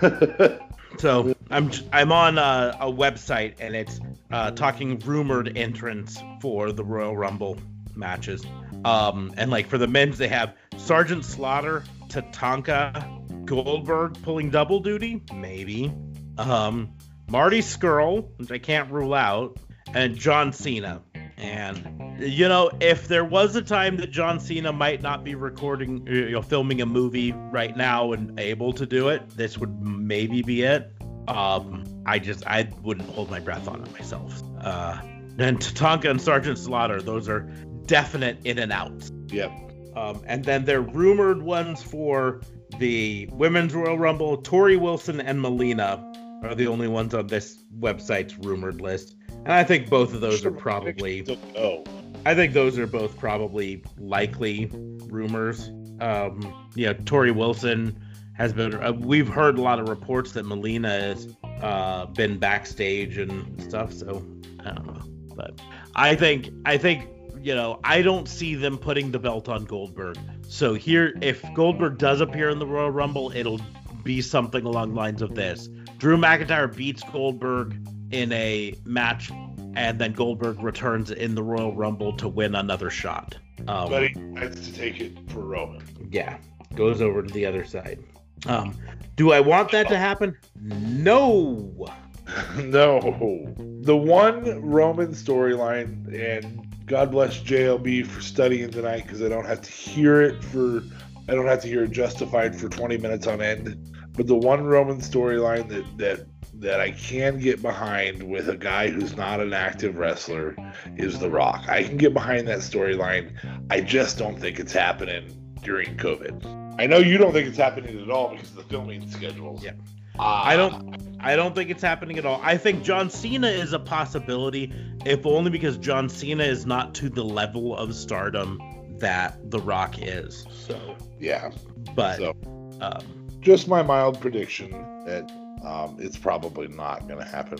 So I'm I'm on a, a website and it's uh, talking rumored entrants for the Royal Rumble matches. Um, and like for the men's, they have Sergeant Slaughter, Tatanka, Goldberg pulling double duty, maybe. Um, Marty Scurll, which I can't rule out, and John Cena. And you know, if there was a time that John Cena might not be recording, you know, filming a movie right now and able to do it, this would maybe be it. Um, I just I wouldn't hold my breath on it myself. Uh, and Tatanka and Sergeant Slaughter, those are definite in and outs. Yep. Um, and then they're rumored ones for the Women's Royal Rumble. Torrie Wilson and Melina are the only ones on this website's rumored list. And I think both of those are probably. Oh. I think those are both probably likely rumors. Um, you know, Torrie Wilson has been. Uh, we've heard a lot of reports that Melina has uh, been backstage and stuff. So I don't know, but I think I think you know I don't see them putting the belt on Goldberg. So here, if Goldberg does appear in the Royal Rumble, it'll be something along the lines of this: Drew McIntyre beats Goldberg in a match, and then Goldberg returns in the Royal Rumble to win another shot. Um, but he has to take it for Roman. Yeah, goes over to the other side. Um, do I want that to happen? No. no. The one Roman storyline, and God bless JLB for studying tonight because I don't have to hear it for, I don't have to hear it justified for 20 minutes on end. But the one Roman storyline that that that I can get behind with a guy who's not an active wrestler is The Rock. I can get behind that storyline. I just don't think it's happening during COVID. I know you don't think it's happening at all because of the filming schedules. Yeah. Uh, I don't I don't think it's happening at all. I think John Cena is a possibility, if only because John Cena is not to the level of stardom that The Rock is. So, Yeah. but So um, just my mild prediction that um, it's probably not going to happen.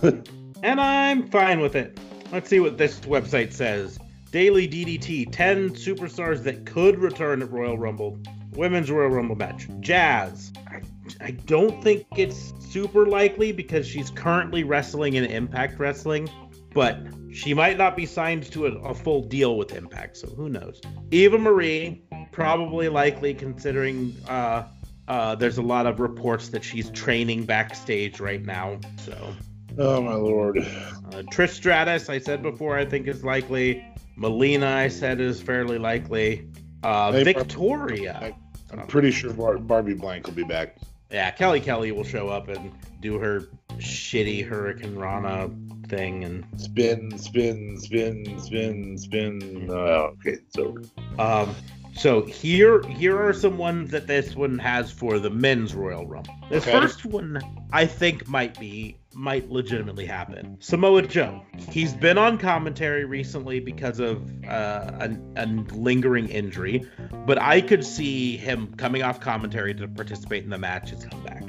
and I'm fine with it. Let's see what this website says. Daily DDT 10 superstars that could return at Royal Rumble. Women's Royal Rumble match. Jazz. I, I don't think it's super likely because she's currently wrestling in Impact Wrestling, but she might not be signed to a, a full deal with Impact, so who knows. Eva Marie, probably likely considering uh, uh, there's a lot of reports that she's training backstage right now, so. oh my lord! Uh, Trish Stratus, I said before, I think is likely. Melina, I said is fairly likely. Uh, Hey, Victoria. I'm pretty sure Bar- Barbie Blank will be back. Yeah, Kelly Kelly will show up and do her shitty hurricanrana thing. And Spin, spin, spin, spin, spin. Oh, okay, it's over. um, so here here are some ones that this one has for the men's Royal Rumble. This Okay. first one I think might be might legitimately happen. Samoa Joe. He's been on commentary recently because of uh, a, a lingering injury, but I could see him coming off commentary to participate in the match and come back.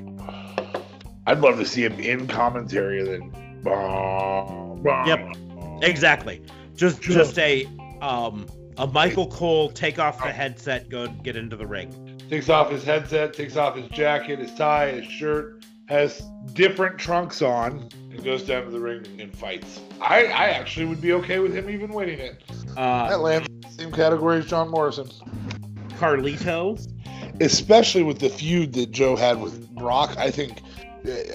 I'd love to see him in commentary and then. Yep. Exactly. Just just a um a Michael Cole take off the headset, go get into the ring. Takes off his headset, takes off his jacket, his tie, his shirt, has different trunks on, and goes down to the ring and fights. I, I actually would be okay with him even winning it. That Uh, lands in the same category as John Morrison. Carlito. Especially with the feud that Joe had with Brock. I think,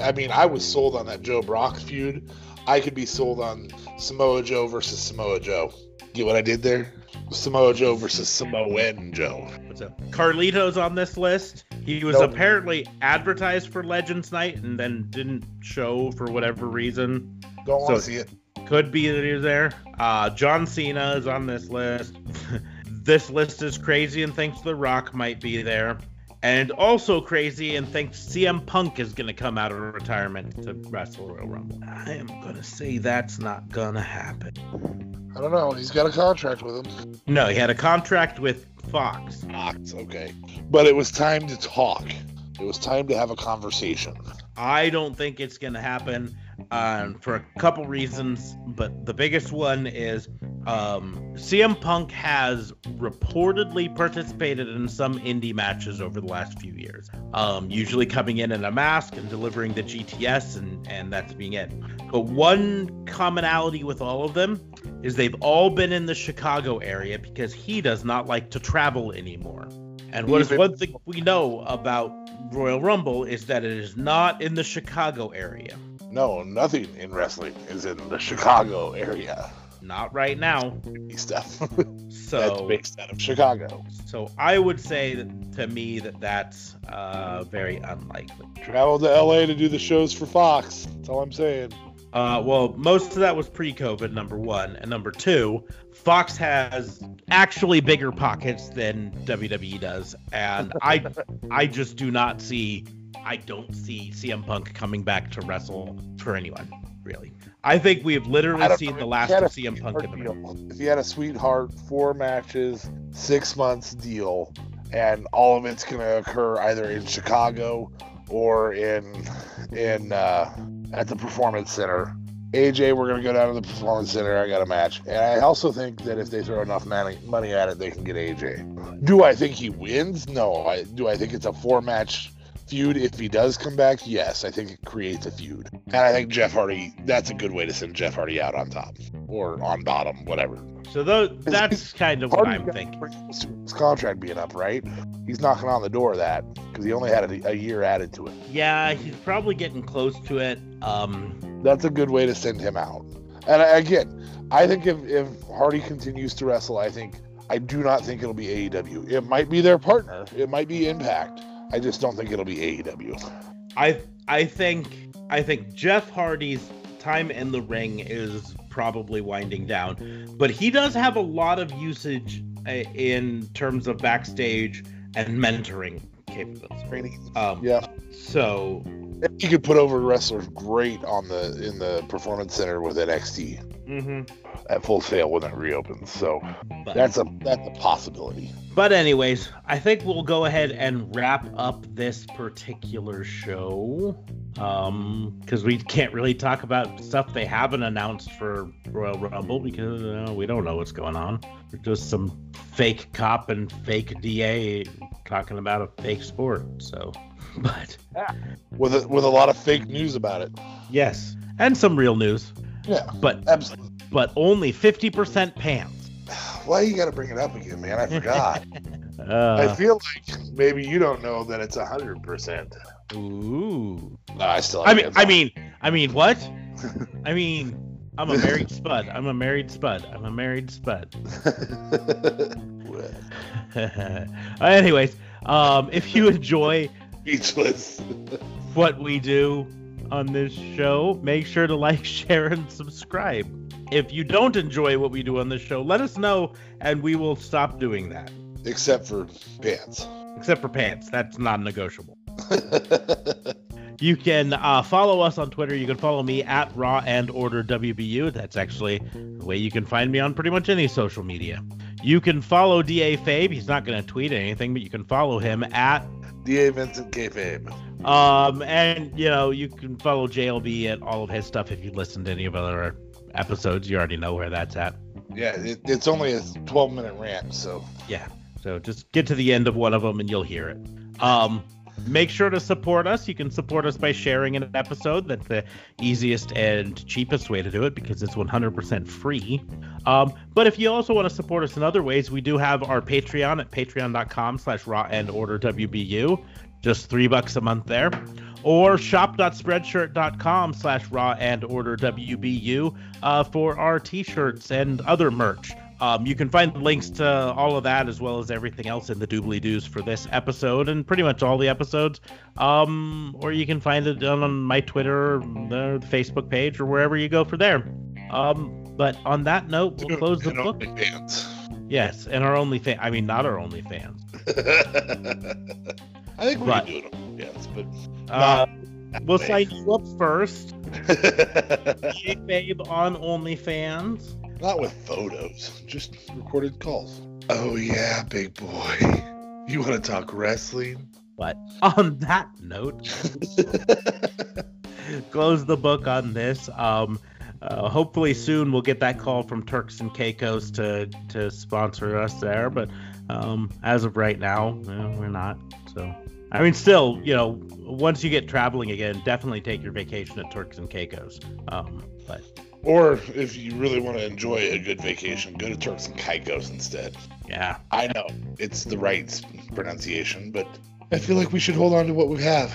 I mean, I was sold on that Joe Brock feud. I could be sold on Samoa Joe versus Samoa Joe. Get what I did there? Samoa Joe versus Samoan Joe. What's up? Carlito's on this list. He was Nope. apparently advertised for Legends Night and then didn't show for whatever reason. Don't want to see it. Could be that he was there. Uh, John Cena is on this list. this list is crazy and thinks The Rock might be there. And also crazy and thinks CM Punk is going to come out of retirement to wrestle Royal Rumble. I am going to say that's not going to happen. I don't know. He's got a contract with him. No, he had a contract with Fox. Fox, okay. But it was time to talk. It was time to have a conversation. I don't think it's going to happen um, for a couple reasons, but the biggest one is um, CM Punk has reportedly participated in some indie matches over the last few years, um, usually coming in in a mask and delivering the GTS, and, and that's being it. But one commonality with all of them is they've all been in the Chicago area because he does not like to travel anymore. And what is one thing we know about Royal Rumble is that it is not in the Chicago area. No, nothing in wrestling is in the Chicago area. Not right now. Stuff that's So, based out of Chicago. so I would say that, to me that that's uh, very unlikely. Travel to LA to do the shows for Fox. That's all I'm saying. Uh, well, most of that was pre-COVID. Number one, and number two, Fox has actually bigger pockets than WWE does, and I, I just do not see, I don't see CM Punk coming back to wrestle for anyone really. I think we have literally seen know, the last of CM Punk in the ring. If he had a sweetheart, four matches, six months deal, and all of it's going to occur either in Chicago or in in uh, at the Performance Center. AJ, we're going to go down to the Performance Center. I got a match, and I also think that if they throw enough money money at it, they can get AJ. Do I think he wins? No. I, do I think it's a four match feud if he does come back? Yes, I think it creates a feud. And I think Jeff Hardy, that's a good way to send Jeff Hardy out on top or on bottom, whatever. So that's kind of what I'm thinking. pretty close to His contract being up, right? He's knocking on the door of that because he only had a, a year added to it. Yeah, he's probably getting close to it. Um, That's a good way to send him out. And I- again, I think if, if Hardy continues to wrestle, I think I do not think it'll be AEW. It might be their partner. It might be Impact. I just don't think it'll be AEW. I I think I think Jeff Hardy's time in the ring is probably winding down, but he does have a lot of usage uh, in terms of backstage and mentoring capabilities. Um, Yeah, So he could put over wrestlers great on the in the performance center with NXT mhm. at Full Sail when it reopens. So but, that's a that's a possibility. but anyways, I think we'll go ahead and wrap up this particular show. Um, because we can't really talk about stuff they haven't announced for Royal Rumble because uh, we don't know what's going on. There's just some fake cop and fake DA talking about a fake sport. So, but With a, with a lot of fake news about it. yes, and some real news, Yeah, but absolutely. but only 50% pants. Why you got to bring it up again, man? I forgot. I Uh, feel like maybe you don't know that it's hundred percent. ooh. No, I still. I mean, I mean, I mean, what? I mean, I'm a married spud. I'm a married spud. I'm a married spud. Anyways, um, if you enjoy speechless. what we do on this show, make sure to like, share, and subscribe. If you don't enjoy what we do on this show, let us know, and we will stop doing that. Except for pants. Except for pants, that's non-negotiable. You can uh, follow us on Twitter. You can follow me at Raw and Order WBU. That's actually the way you can find me on pretty much any social media. You can follow DA Fabe. He's not going to tweet anything, but you can follow him at Da Vincent Kayfabe. um and you know you can follow JLB at all of his stuff if you listen to any of other episodes. You already know where that's at. Yeah, it, it's only a 12 minute rant, so Yeah. So just get to the end of one of them and you'll hear it. Um, make sure to support us. You can support us by sharing an episode. That's the easiest and cheapest way to do it because it's 100% free. Um, but if you also want to support us in other ways, we do have our Patreon at patreon.com slash raw and order WBU. Just three bucks a month there. Or shop.spreadshirt.com slash raw and order WBU uh, for our t-shirts and other merch. Um, you can find links to all of that as well as everything else in the doobly doos for this episode and pretty much all the episodes. Um, or you can find it on, my Twitter, the, Facebook page, or wherever you go for there. Um, but on that note, we'll close the book. Yes, and our only fan. I mean, not our only fans. I think we're can do it. Yes, but Uh, we'll sign you up first. Hey, babe, on OnlyFans. Not with photos, just recorded calls. Oh yeah, big boy. You want to talk wrestling? But on that note, close the book on this. Um, uh, hopefully soon we'll get that call from Turks and Caicos to to sponsor us there. But um, as of right now, eh, we're not. So I mean, still, you know, once you get traveling again, definitely take your vacation at Turks and Caicos. Um, but or if you really want to enjoy a good vacation, go to Turks and Caicos instead. yeah, I know it's the right pronunciation, but I feel like we should hold on to what we have.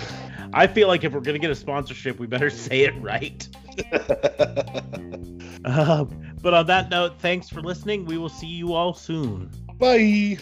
I feel like if we're gonna get a sponsorship, we better say it right. Um, but on that note, thanks for listening. We will see you all soon. Bye.